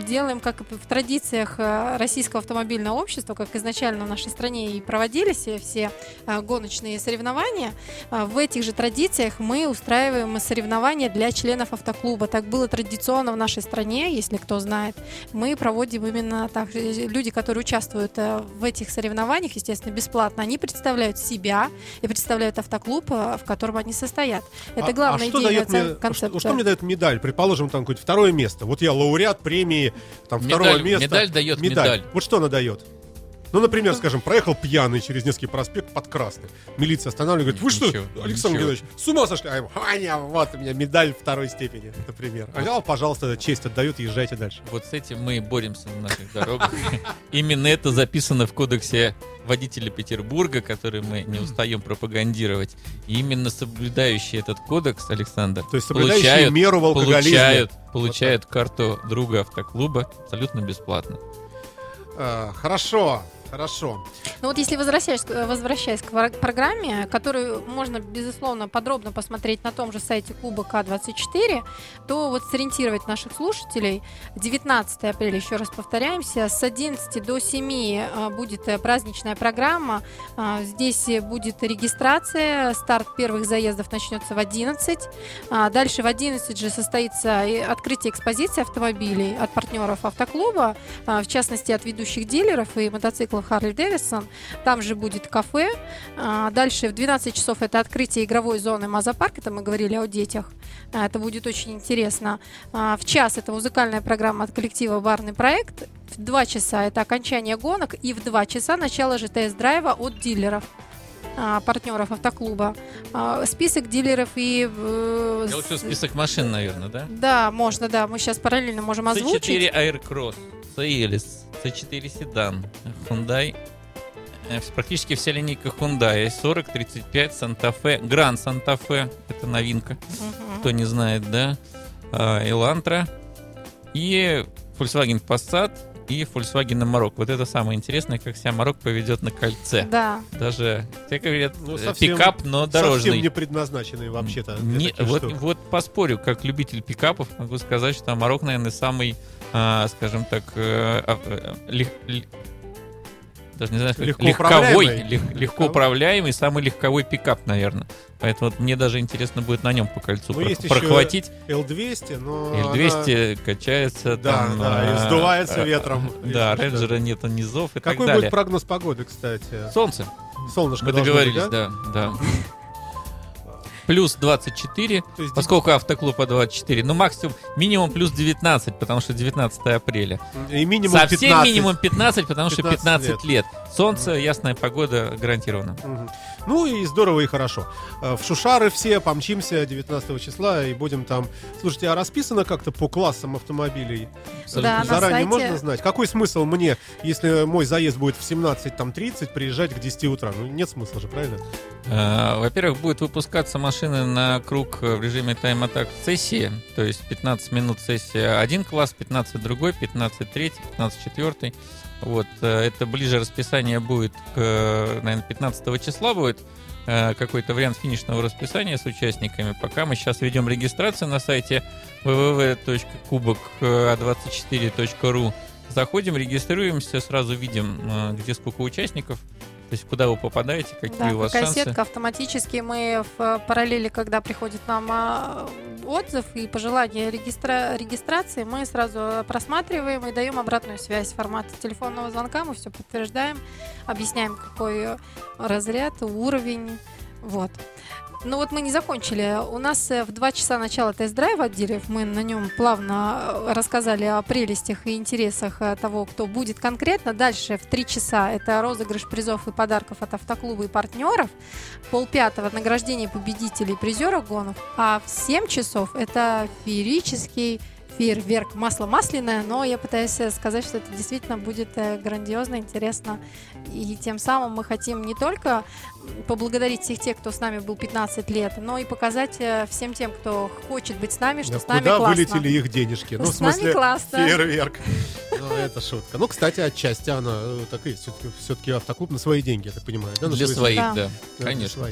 делаем, как в традициях э, российского автомобильного общества, как изначально в нашей стране и проводились все э, гоночные соревнования, э, в этих же традициях мы устраиваем соревнования для членов автоклуба. Так было традиционно в нашей стране, если кто знает. Мы проводим именно так. Люди, которые участвуют в этих соревнованиях, естественно, бесплатно, они представляют себя и представляют автоклуб, в котором они состоят. Это А- главная а что идея дает мне, что, что мне дает медаль? Предположим, там какое-то второе место. Вот я лауреат премии там, второго Медаль- места. медаль дает медаль. Вот что она дает? Ну, например, скажем, проехал пьяный через Невский проспект под красный. Милиция останавливает, говорит, вы что, Ничего, Александр ничего. Геннадьевич, с ума сошли? А ему, Аня, вот у меня медаль второй степени, например. А, «А, пожалуйста, честь отдает, езжайте дальше. Вот с этим мы боремся на наших дорогах. Именно это записано в кодексе водителя Петербурга, который мы не устаем пропагандировать. И именно соблюдающие этот кодекс, Александр, То есть соблюдающие получают, меру в алкоголизме. получают, получают карту друга автоклуба абсолютно бесплатно. А, хорошо, хорошо. Ну вот если возвращаясь, возвращаясь к программе, которую можно, безусловно, подробно посмотреть на том же сайте клуба К24, то вот сориентировать наших слушателей 19 апреля, еще раз повторяемся, с 11 до 7 а, будет э, праздничная программа. А, Здесь будет регистрация, старт первых заездов начнется в 11. А, Дальше в 11 же состоится открытие экспозиции автомобилей от партнеров автоклуба, в частности от ведущих дилеров и мотоциклов Харли Дэвидсон. Там же будет кафе. А, Дальше в 12 часов это открытие игровой зоны Мазапарк. Это мы говорили о детях. А, Это будет очень интересно. А, В час это музыкальная программа от коллектива «Барный проект». В 2 часа это окончание гонок. И в 2 часа начало же тест-драйва от дилеров партнеров автоклуба. Список дилеров и... э, Я лучше список машин, наверное, да? Да, можно, да. Мы сейчас параллельно можем озвучить. C4 Aircross, Cialis, C4 седан, Hyundai, э, практически вся линейка Hyundai, 40, 35, Santa Fe, Grand Santa Fe, это новинка, Мгм. кто не знает, да, А, Elantra и Volkswagen Passat и Volkswagen Amarok. Вот это самое интересное, как себя Amarok поведет на кольце. Да. Даже, все говорят, Ну, э, совсем- пикап, но дорожный. Совсем не предназначенные вообще-то. Не, вот, штук. вот поспорю, как любитель пикапов, могу сказать, что Амарок, наверное, самый, скажем так, э, а, э, даже не знаю, как- Легко легковой, управляемый. лег- легко управляемый, самый легковой пикап, наверное. Поэтому вот мне даже интересно будет на нем по кольцу Ну, про- есть прохватить. L200, но... она- L200 качается Да, там. да, и а, сдувается а, ветром, Да, рейнджера нет низов и Какой так далее. будет прогноз погоды, кстати? Солнце. Солнышко Мы договорились, быть, да? да, да. Плюс 24, То есть поскольку автоклуб по 24, ну максимум, минимум плюс 19, потому что 19 апреля. И минимум Совсем 15. минимум 15, потому что 15 15 лет. Солнце, ясная погода гарантирована. Мгм. Ну и здорово и хорошо. Э, В Шушары все помчимся 19 числа и будем там. Слушайте, а расписано как-то по классам автомобилей? Да, на Заранее сайте- можно знать? Какой смысл мне, если мой заезд будет в 17.30, приезжать к 10 утра? Ну нет смысла же, правильно? Э, Во-первых, будет выпускаться машины на круг э, в режиме тайм-атак сессии, то есть 15 минут сессия один класс, 15 другой, 15 третий, 15 четвертый. Вот, э, это ближе расписание будет, к, э, наверное, 15 числа будет какой-то вариант финишного расписания с участниками. Пока мы сейчас ведем регистрацию на сайте www.kubok24.ru. Заходим, регистрируемся, сразу видим, где сколько участников. То есть куда вы попадаете, какие Да, у вас кассетка шансы. автоматически мы в э, параллели, когда приходит нам а, отзыв и пожелание регистра- регистрации, мы сразу просматриваем и даем обратную связь в формате телефонного звонка. Мы все подтверждаем, объясняем, какой э, разряд, уровень. Вот. Ну вот мы не закончили. У нас э, в 2 часа начала тест-драйва отделив. Мы на нем плавно э, рассказали о прелестях и интересах э, того, кто будет конкретно. Дальше в 3 часа это розыгрыш призов и подарков от автоклуба и партнеров. Полпятого награждение победителей и призеров гонов. А в 7 часов это феерический фейерверк масло масляное, но я пытаюсь э, сказать, что это действительно будет э, грандиозно, интересно. И тем самым мы хотим не только поблагодарить всех тех, кто с нами был 15 лет, но и показать э, всем тем, кто хочет быть с нами, что Да, с нами Куда классно. вылетели их денежки? Ну, в С нами смысле, классно. фейерверк. Ну, это шутка. Ну, кстати, отчасти она так и все-таки, все-таки автоклуб на свои деньги, я так понимаю. Да, Для свои своих, Да. конечно.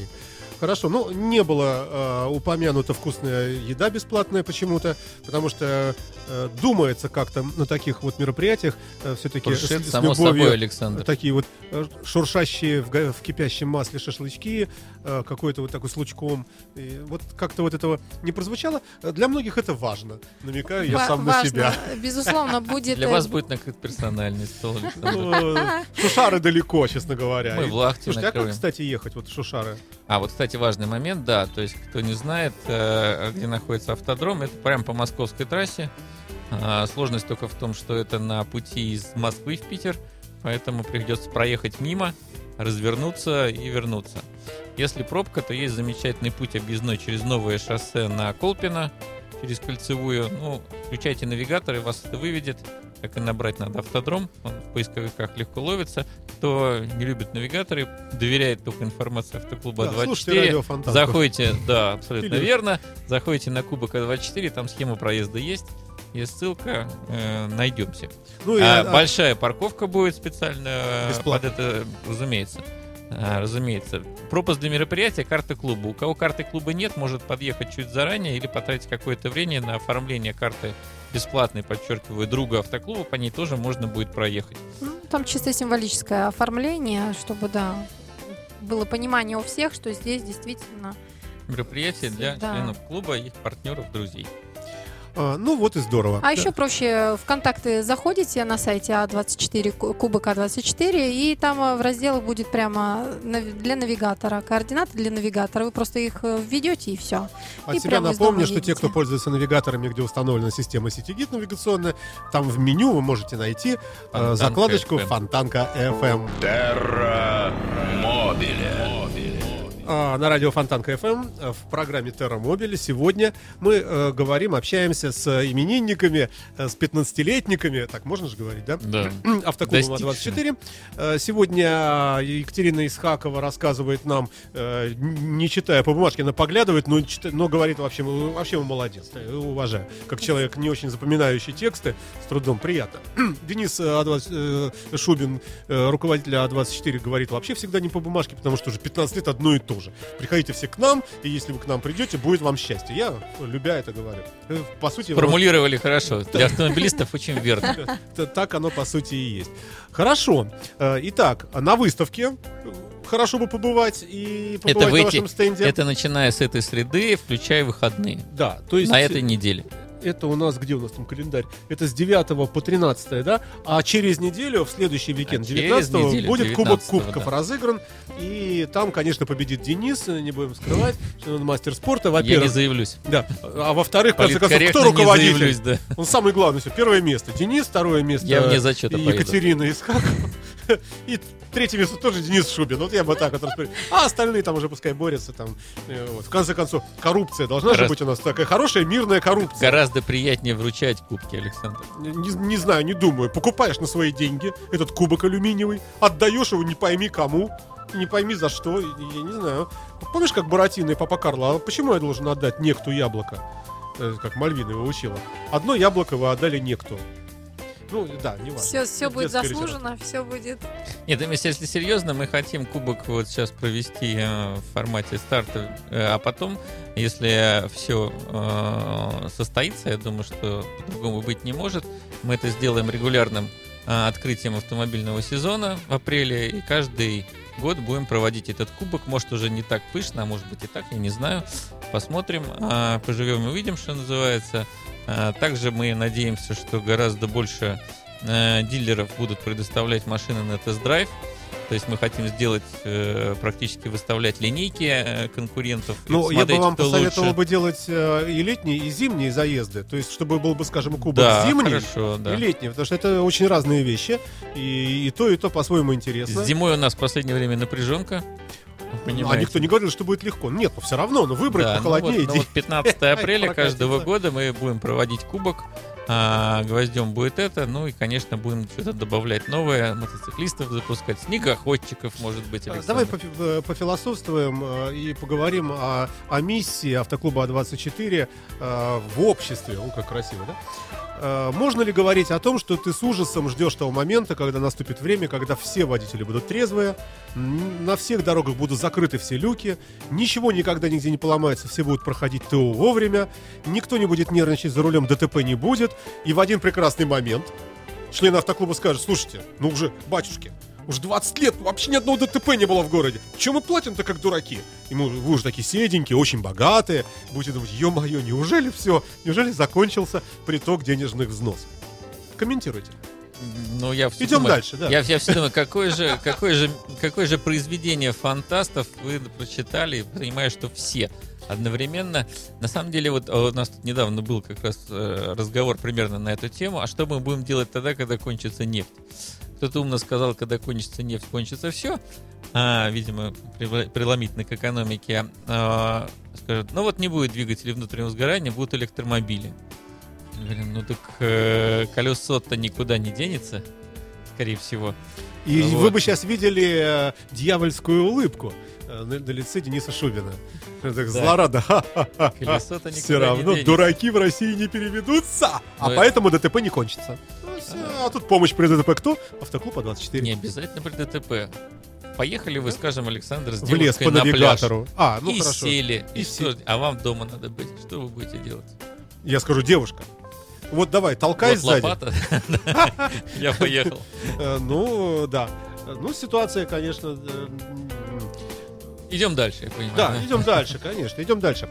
Хорошо, ну не было э, упомянута вкусная еда бесплатная почему-то, потому что э, думается как-то на таких вот мероприятиях все-таки с, Куршет, с само любовью собой, Александр. такие вот э, шуршащие в, в кипящем масле шашлычки, э, какой-то вот такой с лучком. И вот как-то вот этого не прозвучало. Э, Для многих это важно. Намекаю я Ва- сам на важно. себя. Безусловно, будет... Для э, вас будет накрыт персональный стол, Шушары далеко, честно говоря. Мы в Лахте Слушайте, а как, кстати, ехать вот в Шушары? А, вот, кстати, важный момент, да, то есть, кто не знает, э, где находится автодром, это прямо по московской трассе. А, Сложность только в том, что это на пути из Москвы в Питер, поэтому придется проехать мимо, развернуться и вернуться. Если пробка, то есть замечательный путь объездной через новое шоссе на Колпино, через кольцевую. Ну, включайте навигатор, и вас это выведет. Как и набрать надо автодром, он в поисковиках легко ловится. Кто не любит навигаторы, доверяет только информации автоклуба Да, 24. слушайте радио Фонтанку. Заходите, да, абсолютно Или- верно. Заходите на Кубок 24, там схема проезда есть. Есть ссылка, э, найдемся. Ну, и, А, а, большая парковка будет специально э, Бесплатно. под это, разумеется. А, разумеется. Пропуск для мероприятия, карты клуба. У кого карты клуба нет, может подъехать чуть заранее или потратить какое-то время на оформление карты бесплатной, подчеркиваю, друга автоклуба, по ней тоже можно будет проехать. Ну, там чисто символическое оформление, чтобы, да, было понимание у всех, что здесь действительно... Мероприятие для Да. членов клуба, их партнеров, друзей. А, ну вот и здорово. А Да. еще проще, в контакты заходите на сайте А24, ку- Кубок А24, и там э, в разделах будет прямо нави- для навигатора, координаты для навигатора. Вы просто их э, введете и все. От И дома напомню, что те, едете. кто пользуется навигаторами, где установлена система сетигит навигационная, там в меню вы можете найти э, Фонтанка закладочку FM. Фонтанка FM. Терра Мобиле. А, на радио Фонтанка FM э, в программе Терра Мобили сегодня мы э, говорим, общаемся с именинниками, э, с 15-летниками, так можно же говорить, да? Да. Автоклуба 24. Э, Сегодня Екатерина Исхакова рассказывает нам, э, не читая по бумажке, она поглядывает, но, чита- но говорит вообще, «Вы- вообще молодец, уважаю. Как человек, не очень запоминающий тексты, с трудом приятно. Денис э, А20, э, Шубин, э, руководитель А24, говорит вообще всегда не по бумажке, потому что уже 15 лет одно и то же. Приходите все к нам, и если вы к нам придете, будет вам счастье. Я, любя это, говорю. Э, По сути, вот- Формулировали хорошо. Для автомобилистов очень верно. Так оно по сути и есть. Хорошо. Э, Итак, на выставке хорошо бы побывать и побывать Это в на вашем стенде. Это начиная с этой среды, включая выходные. Да, то есть На этой неделе. Это у нас, где у нас там календарь? Это с 9 по 13, да? А через неделю, в следующий уикенд, А через 19 неделю, будет Кубок 19-го, Кубков да. разыгран. И там, конечно, победит Денис, не будем скрывать, что он мастер спорта, Я не во-первых. заявлюсь. Да. А во-вторых, в конце концов, кто руководитель? да. Он самый главный, все. Первое место Денис, второе место Я вне зачета поеду. Екатерина Искакова. И третье место тоже Денис Шубин. Вот я бы так вот распределил. А остальные там уже пускай борются. Там, э, вот. В конце концов, коррупция должна же Раз- быть у нас такая хорошая, мирная коррупция. Гораздо приятнее вручать кубки, Александр. Не, не знаю, не думаю. Покупаешь на свои деньги этот кубок алюминиевый, отдаешь его не пойми кому, не пойми за что, я не знаю. Помнишь, как Буратино и Папа Карло, а почему я должен отдать некто яблоко? Э, Как Мальвина его учила. Одно яблоко вы отдали некто. Ну, да, не важно. Все, все будет заслужено, все будет. Нет, Эмис, если серьезно, мы хотим кубок вот сейчас провести э, в формате старта, э, а потом, если все состоится, я думаю, что по-другому быть не может, мы это сделаем регулярным э, открытием автомобильного сезона в апреле, и каждый год будем проводить этот кубок. Может, уже не так пышно, а может быть и так, я не знаю. Посмотрим, а, поживем и увидим, что называется. А, Также мы надеемся, что гораздо больше э, дилеров будут предоставлять машины на тест-драйв. То есть мы хотим сделать, э, практически выставлять линейки э, конкурентов. Ну, я бы вам посоветовал лучше. бы делать э, и летние, и зимние заезды. То есть, чтобы был бы, скажем, кубок Да, зимний хорошо, да. и летний. Потому что это очень разные вещи. И, и то, и то по-своему интересно. С зимой у нас в последнее время напряженка. Ну, а понимаете. никто не говорил, что будет легко. Нет, ну все равно, но выбрать Да, ну похолоднее. вот, ну вот 15 апреля каждого года мы будем проводить кубок. А, гвоздем будет это. Ну и, конечно, будем что-то добавлять новое. Мотоциклистов запускать. Снегоходчиков, может быть, А, Александр. Давай пофи- э, пофилософствуем э, и поговорим о, о миссии автоклуба А24 э, в обществе. О, как красиво, да? Э, Можно ли говорить о том, что ты с ужасом ждешь того момента, когда наступит время, когда все водители будут трезвые, на всех дорогах будут закрыты все люки, ничего никогда нигде не поломается, все будут проходить ТО вовремя, никто не будет нервничать за рулем, ДТП не будет, и в один прекрасный момент члены автоклуба скажут, слушайте, ну уже, батюшки, уже 20 лет, вообще ни одного ДТП не было в городе. Чем мы платим-то как дураки? И мы, вы уже такие седенькие, очень богатые. Будете думать, ё-моё, неужели все? Неужели закончился приток денежных взносов? Комментируйте. Ну, я всё Идем думаю- дальше, да. Я, я все думаю, какое же, какое, же, какое же произведение фантастов вы прочитали, понимаю, что все одновременно. На самом деле, вот а, у нас тут недавно был как раз э, разговор примерно на эту тему. А что мы будем делать тогда, когда кончится нефть? Кто-то умно сказал, когда кончится нефть, кончится все. А, видимо, преломительно к экономике. А, скажут, ну вот не будет двигателей внутреннего сгорания, будут электромобили. Говорим, ну так э, колесо-то никуда не денется, скорее всего. И Вот. вы бы сейчас видели э, дьявольскую улыбку э, на, на лице Дениса Шубина. Так злорадно. ха-ха-ха. Колесо-то никуда Все не равно денется. дураки в России не переведутся, а Ну, поэтому ДТП не кончится. А тут помощь при ДТП кто? Автоклуб А24. Не обязательно при ДТП. Поехали вы, скажем, Александр, с в лес по на пляж. навигатору. А, ну и хорошо. сели. И, И что? се- А вам дома надо быть. Что вы будете делать? Я скажу, девушка. Вот давай, толкай вот сзади. лопата. Я поехал. Э, Ну, да. Ну, ситуация, конечно... э, Идем дальше, я понимаю. Да, идем дальше, конечно, идем дальше.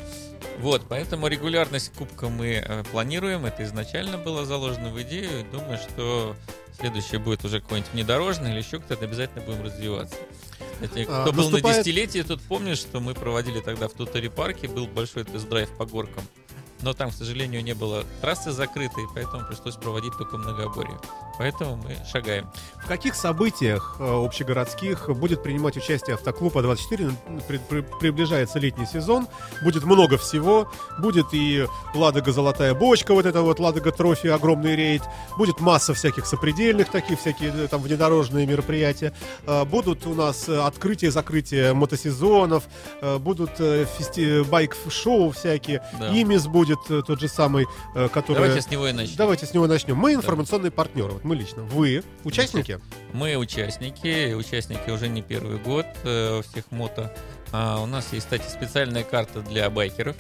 Вот, поэтому регулярность кубка мы э, планируем. Это изначально было заложено в идею. И Думаю, что следующее будет уже какой-нибудь внедорожный или еще кто-то. Обязательно будем развиваться. Кстати, А, кто был на наступает- десятилетии, тот помнит, что мы проводили тогда в Туторе парке. Был большой тест-драйв по горкам. Но там, к сожалению, не было трассы закрытой, поэтому пришлось проводить только многоборье. Поэтому мы шагаем. В каких событиях э, общегородских будет принимать участие автоклуб А24? Ну, при- при- приближается летний сезон, будет много всего. Будет и Ладога Золотая Бочка, вот это вот Ладога Трофи, огромный рейд. Будет масса всяких сопредельных таких, всякие э, там внедорожные мероприятия. Э, Будут у нас э, открытия, закрытия мотосезонов, будут фести- байк-шоу всякие. Да. Имис будет тот же самый, который... Давайте с него и начнем. Давайте с него начнем. Мы информационные партнеры, вот мы лично. Вы участники? Мы участники, участники уже не первый год э, всех мото. А, у нас есть, кстати, специальная карта для байкеров.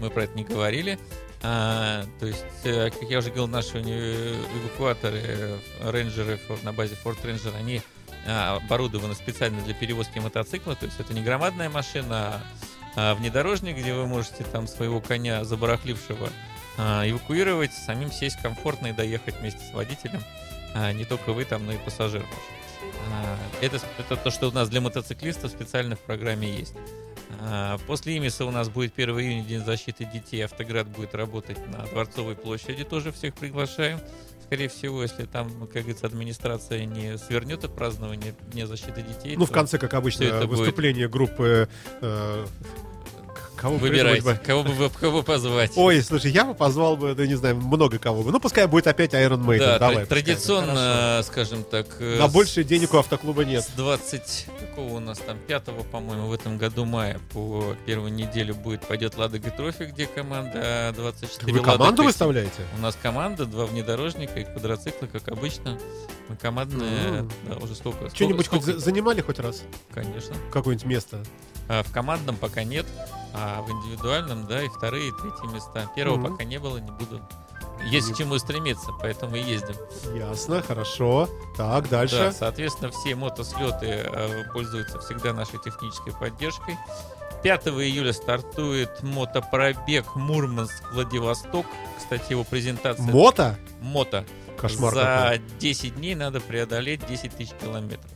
Мы про это не говорили. А, то есть, э, как я уже говорил, наши уни- эвакуаторы, э, рейнджеры на базе Ford Ranger, они а, оборудованы специально для перевозки мотоцикла. То есть это не громадная машина, а внедорожник, где вы можете там своего коня забарахлившего а, эвакуировать, самим сесть комфортно и доехать вместе с водителем. А, не только вы там, но и пассажир ваш. А, Это, это то, что у нас для мотоциклистов специально в программе есть. А, После Имиса у нас будет 1 июня День защиты детей. Автоград будет работать на Дворцовой площади. Тоже всех приглашаем. Скорее всего, если там, как говорится, администрация не свернет от празднования Дня защиты детей, Ну, в конце, как обычно, это будет. выступление группы... э, кого выбирайте, бы? кого бы вы- кого позвать. Ой, слушай, я бы позвал бы, да не знаю, много кого бы. Ну, пускай будет опять Iron Maiden. да, давай, традиционно, скажем так, э, На с- больше денег у автоклуба нет. С 20, какого у нас там, 5 по-моему, в этом году мая по первую неделю будет пойдет Ладога Трофи, где команда 24 Вы команду Ладога. выставляете? У нас команда, два внедорожника и квадроциклы, как обычно. Мы командные, Мгм. да, уже сколько? сколько- Что-нибудь хоть сколько- за- занимали хоть раз? Конечно. Какое-нибудь место? А, в командном пока нет, а в индивидуальном, да, и вторые, и третьи места. Первого Мгм. пока не было, не буду есть к чему стремиться, поэтому и ездим. Ясно, хорошо. Так, Да, дальше. соответственно, все мотослеты э, пользуются всегда нашей технической поддержкой. 5 июля стартует мотопробег Мурманск-Владивосток. Кстати, его презентация Мото? мото. Кошмар За какой. 10 дней надо преодолеть 10 тысяч километров.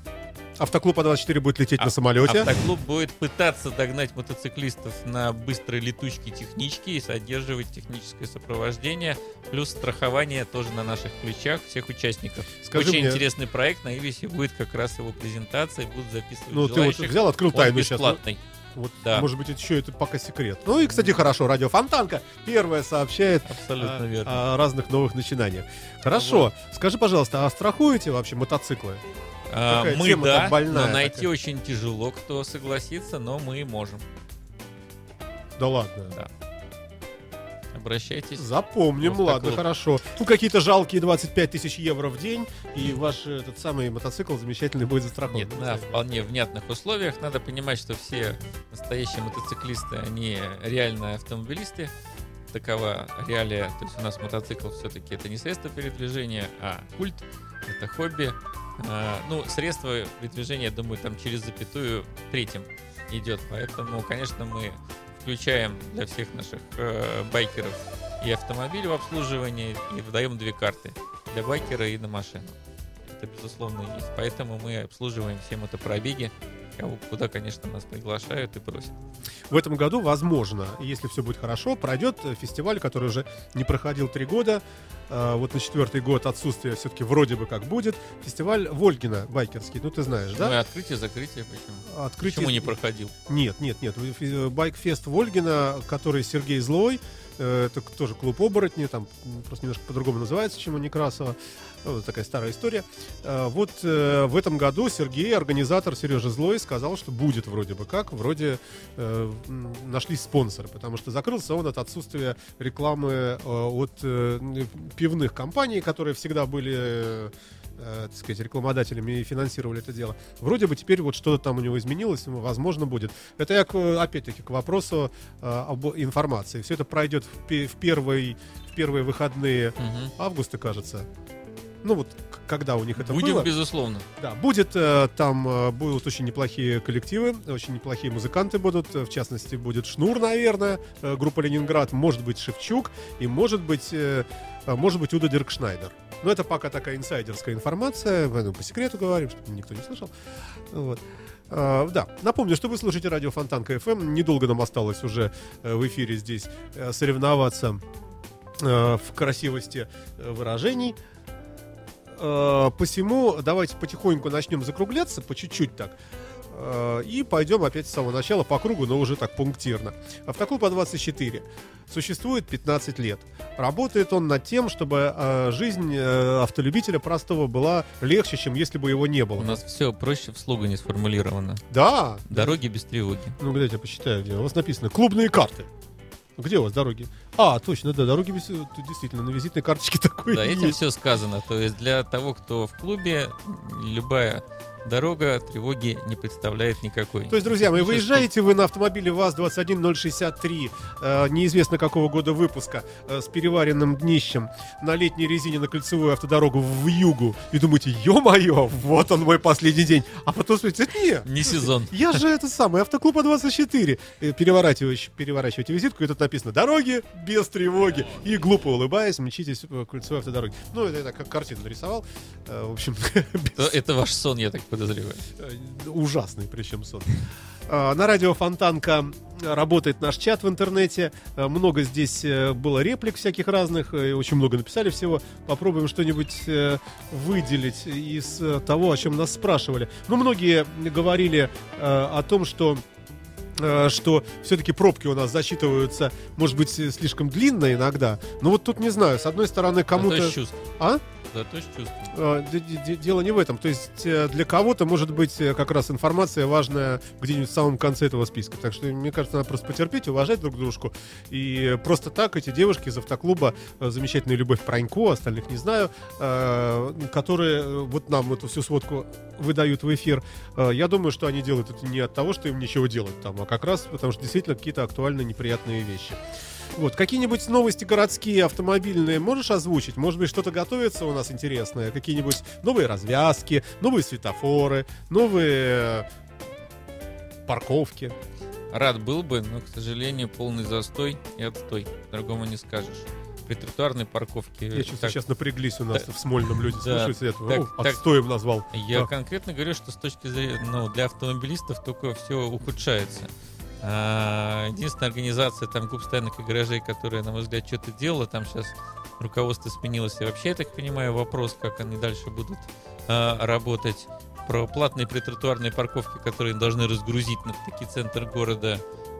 Автоклуб А24 будет лететь А- на самолете. Автоклуб будет пытаться догнать мотоциклистов на быстрой летучке технички и содерживать техническое сопровождение, плюс страхование тоже на наших плечах всех участников. Скажи Очень мне- интересный проект, на Ивисе будет как раз его презентация, будут записывать Ну, ты вот желающих. взял, открыл Он тайну сейчас. бесплатный. Вот, Да. Может быть, это еще это пока секрет. Ну и, кстати, хорошо, радио Фонтанка первое сообщает Абсолютно о, верно. о разных новых начинаниях. Хорошо. Скажи, пожалуйста, а страхуете вообще мотоциклы? А, какая мы да, больная но найти такая. очень тяжело, кто согласится, но мы можем. Да ладно. Да. Обращайтесь. Запомним, Вот ладно, хорошо. Ну, какие-то жалкие 25 тысяч евро в день, и ваш этот самый мотоцикл замечательный будет застрахован. Нет, на вполне внятных условиях. Надо понимать, что все настоящие мотоциклисты, они реальные автомобилисты. Такова реалия. То есть у нас мотоцикл все-таки это не средство передвижения, а культ, это хобби. А, ну, средство передвижения, думаю, там через запятую третьим идет. Поэтому, конечно, мы включаем для всех наших э, байкеров и автомобиль в обслуживании, и выдаем две карты для байкера и на машину. Это, безусловно, есть. Поэтому мы обслуживаем все мотопробеги, кого, куда, конечно, нас приглашают и просят. В этом году, возможно, если все будет хорошо, пройдет э, фестиваль, который уже не проходил три года. А, Вот на четвертый год отсутствия все-таки вроде бы как будет. Фестиваль Вольгина байкерский. Ну, ты знаешь, Ну и да? открытие, закрытие, почему? Открытие... Почему не проходил? Нет, нет, нет. Фи- Байкфест Вольгина, который Сергей Злой, э, это тоже клуб оборотни, там просто немножко по-другому называется, чем у Некрасова. Ну, вот такая старая история. Э, Вот э, в этом году Сергей, организатор Сережа Злой, сказал, что будет вроде бы как, вроде э, м, нашлись спонсоры, потому что закрылся он от отсутствия рекламы э, от э, пивных компаний, которые всегда были э, так сказать, рекламодателями и финансировали это дело. Вроде бы теперь вот что-то там у него изменилось, ему, возможно, будет. Это я, к- опять-таки, к вопросу э, об информации. Все это пройдет в, пе- в, первый, в первые выходные Мгм. августа, кажется. Ну вот, когда у них это Будем, было. безусловно. Да, будет э, там э, будут очень неплохие коллективы, очень неплохие музыканты будут. В частности, будет Шнур, наверное, э, группа Ленинград, может быть Шевчук и может быть, э, может быть Удо Диркшнайдер. Но это пока такая инсайдерская информация, поэтому по секрету говорим, чтобы никто не слышал. Вот. А, да, напомню, что вы слушаете радио Фонтанка FM. Недолго нам осталось уже э, в эфире здесь э, соревноваться э, в красивости выражений. Посему давайте потихоньку начнем закругляться, по чуть-чуть так. Э, И пойдем опять с самого начала по кругу, но уже так пунктирно. Автоклуб А24 существует 15 лет. Работает он над тем, чтобы э, жизнь э, автолюбителя простого была легче, чем если бы его не было. У нас все проще в слогане сформулировано. Да, Дороги без тревоги. ну, где я почитаю, где у вас написано клубные карты. Где у вас дороги? А, точно, да, дороги без... Действительно на визитной карточке такой Да, этим есть. все сказано. То есть для того, кто в клубе, любая дорога тревоги не представляет никакой. То есть, друзья мои, выезжаете вы на автомобиле ВАЗ-21063, э, неизвестно какого года выпуска, э, с переваренным днищем на летней резине на кольцевую автодорогу в югу, и думаете, ё-моё, вот он мой последний день. А потом смотрите, нет, Не сезон. я же это самое, автоклуб А24. Э, Переворачиваете, переворачиваете визитку, и тут написано «Дороги без тревоги». И глупо улыбаясь, мчитесь по кольцевой автодороге. Ну, это я так как картину нарисовал. Э, В общем, без- Это ваш сон, я так подозреваю. Э, Ужасный, причем сон. А, На радио Фонтанка работает наш чат в интернете. Э, Много здесь э, было реплик всяких разных, э, и очень много написали всего. Попробуем что-нибудь э, выделить из э, того, о чем нас спрашивали. Ну, многие говорили э, о том, что э, что все-таки пробки у нас засчитываются, может быть, э, слишком длинно иногда. Но вот тут не знаю, с одной стороны, кому-то... А? Зато с чувством. Э, Дело не в этом. То есть э, для кого-то может быть э, как раз информация важная где-нибудь в самом конце этого списка. Так что, мне кажется, надо просто потерпеть, уважать друг дружку. И просто так эти девушки из автоклуба, э, замечательная Любовь Пронько, остальных не знаю, э, которые э, вот нам эту всю сводку выдают в эфир, э, я думаю, что они делают это не от того, что им ничего делать там, а как раз потому что действительно какие-то актуальные неприятные вещи. Вот, какие-нибудь новости городские, автомобильные можешь озвучить? Может быть, что-то готовится у нас интересное? Какие-нибудь новые развязки, новые светофоры, новые э, парковки? Рад был бы, но, к сожалению, полный застой и отстой. Другому не скажешь. При тротуарной парковке... Я чувствую, так, сейчас напряглись у нас так- в Смольном люди да, слушают этого. так- О, так- отстоем назвал. Я А. конкретно говорю, что с точки зрения, ну, для автомобилистов только все ухудшается. А, единственная организация там клуб стоянок и гаражей, которая, на мой взгляд, что-то делала, там сейчас руководство сменилось, и вообще, я так понимаю, вопрос, как они дальше будут а, работать. Про платные притротуарные парковки, которые должны разгрузить на таки центр города,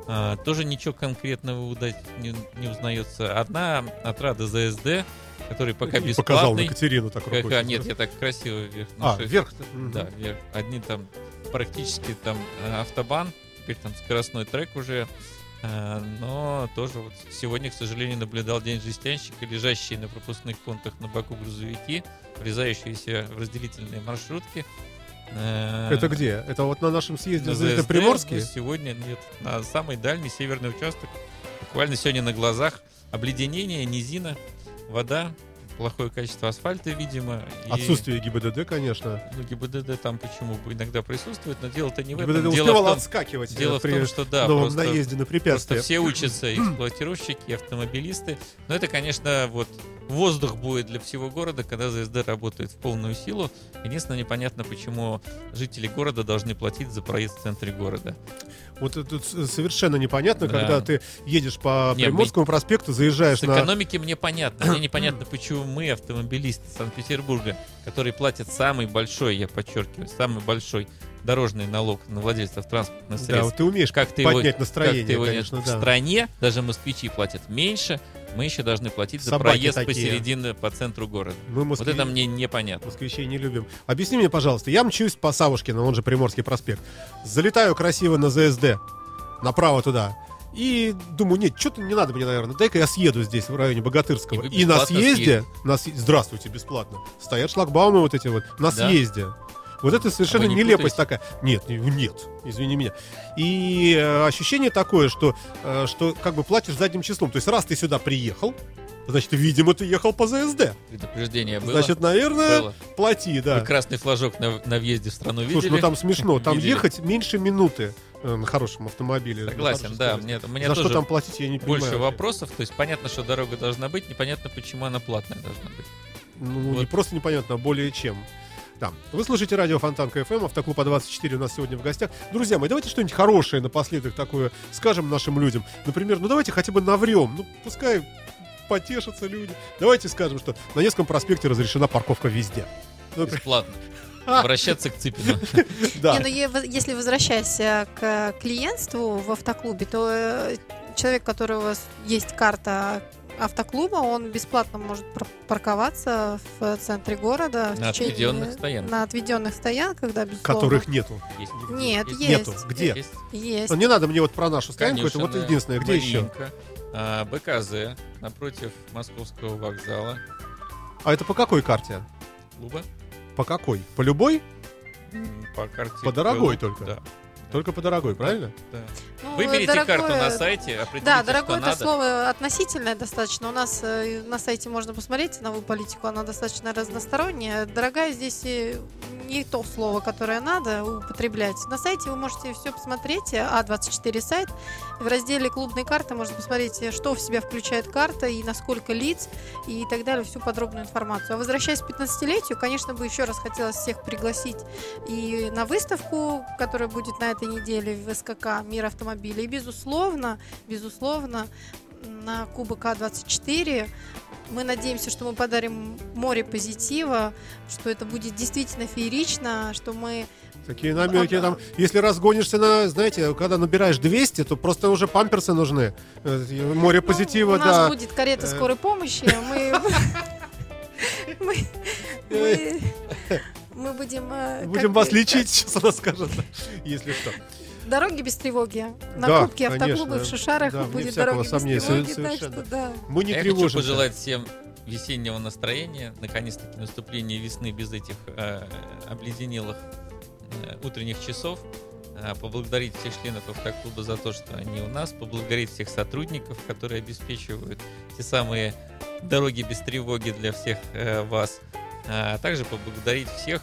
а, тоже ничего конкретного удать не, не узнается. Одна отрада ЗСД, который пока И показал на бесплатный. Катерину так Как- рукой. а, нет, я так красиво вверх. А, вверх. Да, вверх. Одни там практически там э, автобан, теперь там скоростной трек уже. Э, Но тоже вот сегодня, к сожалению, наблюдал день жестянщика, лежащие на пропускных пунктах на боку грузовики, врезающиеся в разделительные маршрутки. Э, Это где? Это вот на нашем съезде на ну, Сегодня нет. На самый дальний северный участок. Буквально сегодня на глазах. Обледенение, низина, вода, плохое качество асфальта, видимо. и- Отсутствие ГИБДД, конечно. ну, ГИБДД там почему бы иногда присутствует, но дело-то не в этом. ГИБДД дело успевал в том, отскакивать дело в том, что да, новом просто, наезде на просто препятствия. все учатся, эксплуатировщики, автомобилисты. Но это, конечно, вот воздух будет для всего города, когда ЗСД работает в полную силу. Единственное, непонятно, почему жители города должны платить за проезд в центре города. Вот это совершенно непонятно, Да. когда ты едешь по Приморскому проспекту, заезжаешь С на... экономики мне понятно. Мне непонятно, почему мы, автомобилисты Санкт-Петербурга, которые платят самый большой, я подчеркиваю, самый большой дорожный налог на владельцев транспортных Да, средств, вот ты умеешь как ты его, поднять как настроение, ты его не- конечно, в да. стране, даже москвичи платят меньше, мы еще должны платить за Собаки проезд такие. посередине по центру города. Мы Вот москви- это мне непонятно. москвичей не любим. Объясни мне, пожалуйста, я мчусь по Савушкину, он же Приморский проспект. Залетаю красиво на ЗСД, направо туда. И думаю, нет, что-то не надо мне, наверное. Дай-ка я съеду здесь, в районе Богатырского. И И, на съезде, на съ- здравствуйте, бесплатно. Стоят шлагбаумы вот эти вот на Да? съезде. Вот это совершенно А не нелепость путаете? такая. Нет, не- нет, извини меня. И э, ощущение такое, что, э, что как бы платишь задним числом. То есть раз ты сюда приехал, значит, видимо, ты ехал по ЗСД. Предупреждение было. Значит, наверное, было. плати, да. Вы красный флажок на, на въезде в страну видели? Слушай, ну там смешно. Там Видели. ехать меньше минуты э, на хорошем автомобиле. Согласен, да. Мне, мне За тоже что там платить, я не больше понимаю. вопросов. То есть понятно, что дорога должна быть, непонятно, почему она платная должна быть. Ну, не Вот. просто непонятно, а более чем. Да. Вы слушаете радио Фонтан КФМ, Автоклуба 24 у нас сегодня в гостях. Друзья мои, давайте что-нибудь хорошее напоследок такое скажем нашим людям. Например, ну давайте хотя бы наврем. Ну, пускай потешатся люди. Давайте скажем, что на Невском проспекте разрешена парковка везде. Ну, Бесплатно. Обращаться к Цыпину. да. Не, ну если возвращаясь э, к клиентству в автоклубе, то э, человек, у которого есть карта автоклуба, он бесплатно может пар- парковаться в центре города. На течение- отведенных стоянках. На отведенных стоянках, да, безусловно. Которых нету. Есть. Нет, есть. Нету. Где? Есть. Есть. Ну, не надо мне вот про нашу стоянку, это вот Конюшенная, единственное. Где еще? Маринка, а, БКЗ напротив Московского вокзала. А это по какой карте? Клуба. По какой? По любой? По карте. По дорогой КЛУ, только? Да. Только по дорогой, правильно? да. Ну, Выберите дорогое- карту на сайте, определите, Да, что дорогое это надо. слово относительное достаточно. У нас э, на сайте можно посмотреть ценовую политику, она достаточно разносторонняя. Дорогая здесь э, не то слово, которое надо употреблять. На сайте вы можете все посмотреть, э, А24 сайт. В разделе клубные карты можно посмотреть, э, что в себя включает карта и на сколько лиц и так далее, всю подробную информацию. А возвращаясь к 15-летию, конечно, бы еще раз хотелось всех пригласить и на выставку, которая будет на этой неделе в СКК «Мир автомобилей». И, безусловно, безусловно, на Кубок А24 мы надеемся, что мы подарим море позитива, что это будет действительно феерично, что мы... Такие намеки А, там. Если разгонишься на, знаете, когда набираешь 200, то просто уже памперсы нужны. Э, Море Ну, позитива, у нас да. будет карета Э. скорой помощи, мы... мы- будем... э, Будем как- вас лечить, сейчас она скажет, если что. Дороги без тревоги. На Да, Кубке автоклуба в Шишарах Да, будет дороги без сомнения, тревоги. Так что да. Мы не Я хочу тревожимся. пожелать всем весеннего настроения, наконец-таки наступления весны без этих э, обледенелых э, утренних часов. а, поблагодарить всех членов автоклуба за то, что они у нас, поблагодарить всех сотрудников, которые обеспечивают те самые дороги без тревоги для всех э, вас, а также поблагодарить всех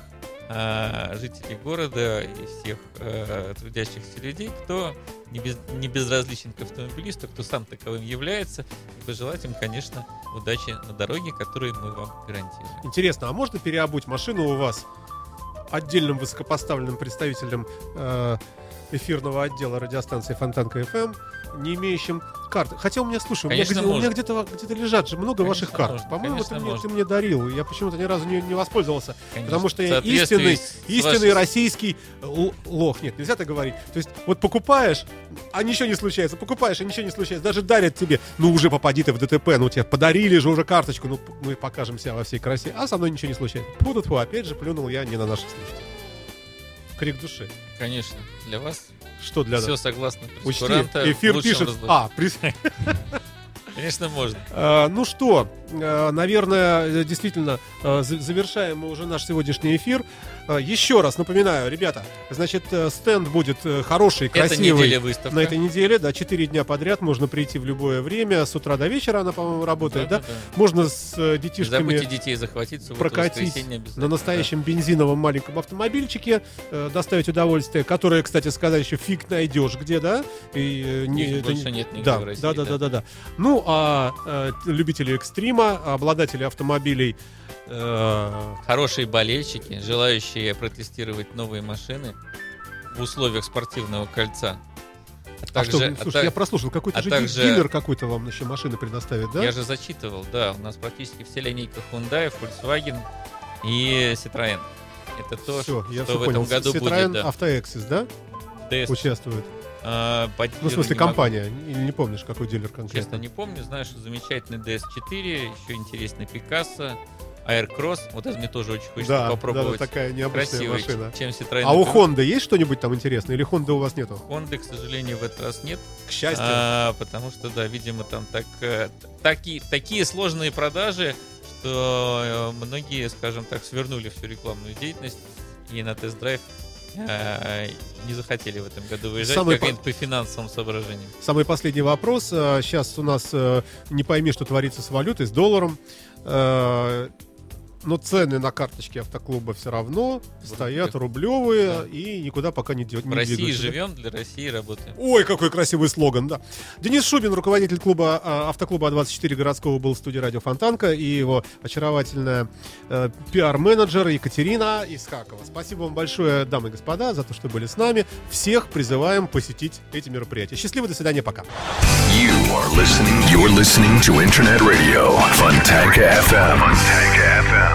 э, жителей города и всех э, трудящихся людей, кто не, без, не безразличен к автомобилисту, кто сам таковым является, и пожелать им, конечно, удачи на дороге, которую мы вам гарантируем. Интересно, а можно переобуть машину у вас отдельным высокопоставленным представителем э, эфирного отдела радиостанции Фонтанка ФМ, не имеющим карт. Хотя у меня, слушай, у меня, Конечно, где, у меня где-то где-то лежат же много Конечно, ваших карт. можно. По-моему, ты мне, можно. ты мне дарил. Я почему-то ни разу не, не воспользовался. Конечно, Потому что я истинный, истинный вашей- российский л- лох. Нет, нельзя так говорить. То есть, вот покупаешь, а ничего не случается. Покупаешь, а ничего не случается. Даже дарят тебе, ну уже попади ты в ДТП, ну тебе подарили же уже карточку, ну мы покажем себя во всей красе. А со мной ничего не случается. Фу, опять же плюнул я не на наших слушателей. Крик души. Конечно, для вас Что для все нас? согласно Учти, эфир пишет. разло- А, прис- Конечно, можно. Э, Ну что, э, наверное, э, действительно, э, за- завершаем мы уже наш сегодняшний эфир. Э, Еще раз напоминаю, ребята, значит, э, стенд будет э, хороший, Это красивый. неделя выставка. На этой неделе, да, 4 дня подряд можно прийти в любое время, с утра до вечера она, по-моему, работает, да? Да-да-да. Можно с э, Не детишками забудьте детей захватить субботу, прокатить на настоящем бензиновом маленьком автомобильчике, э, доставить удовольствие, которое, кстати сказать, еще фиг найдешь где, да? И, Их это больше нет нигде да, в России, да, да, да. да, да, да. Ну, а э, любители экстрима, обладатели автомобилей Хорошие болельщики, желающие протестировать новые машины в условиях спортивного кольца. А а также, что, а слушай, так- я прослушал, какой-то а же также- дилер какой-то вам еще машины предоставит, да? Я же зачитывал, да, у нас практически все линейка Hyundai, Volkswagen и Citroën. Это то, Все, я что все в понял. этом году Citroёn будет, да. Автоэксис, да, DS. участвует? А, Ну, в смысле, не могу- компания. Или не помнишь, какой дилер Честно, конкретно? не помню. Знаю, что замечательный DS4, еще интересный Picasso, Aircross. Вот это мне тоже очень хочется Да, да, да, попробовать. такая необычная Красивый, машина. чем Citroёn. А у. Honda есть что-нибудь там интересное? Или Honda у вас нету? Honda, к сожалению, в этот раз нет. К счастью. А, потому что, да, видимо, там так, э, таки- такие сложные продажи, что э, многие, скажем так, свернули всю рекламную деятельность и на тест-драйв э, не захотели в этом году выезжать, Самый по- по финансовым соображениям. Самый последний вопрос. Сейчас у нас не пойми, что творится с валютой, с долларом. Но цены на карточке автоклуба все равно стоят рублевые Да. и никуда пока не, дё- В не России двигаются, живем, для России работаем. Ой, какой красивый слоган, да. Денис Шубин, руководитель клуба а, автоклуба А24 городского, был в студии радио Фонтанка, и его очаровательная э, пиар-менеджер Екатерина Исхакова. Спасибо вам большое, дамы и господа, за то, что были с нами. Всех призываем посетить эти мероприятия. Счастливо, до свидания, пока. You are listening. You're listening to Internet Radio Fontanka FM. Fontanka FM.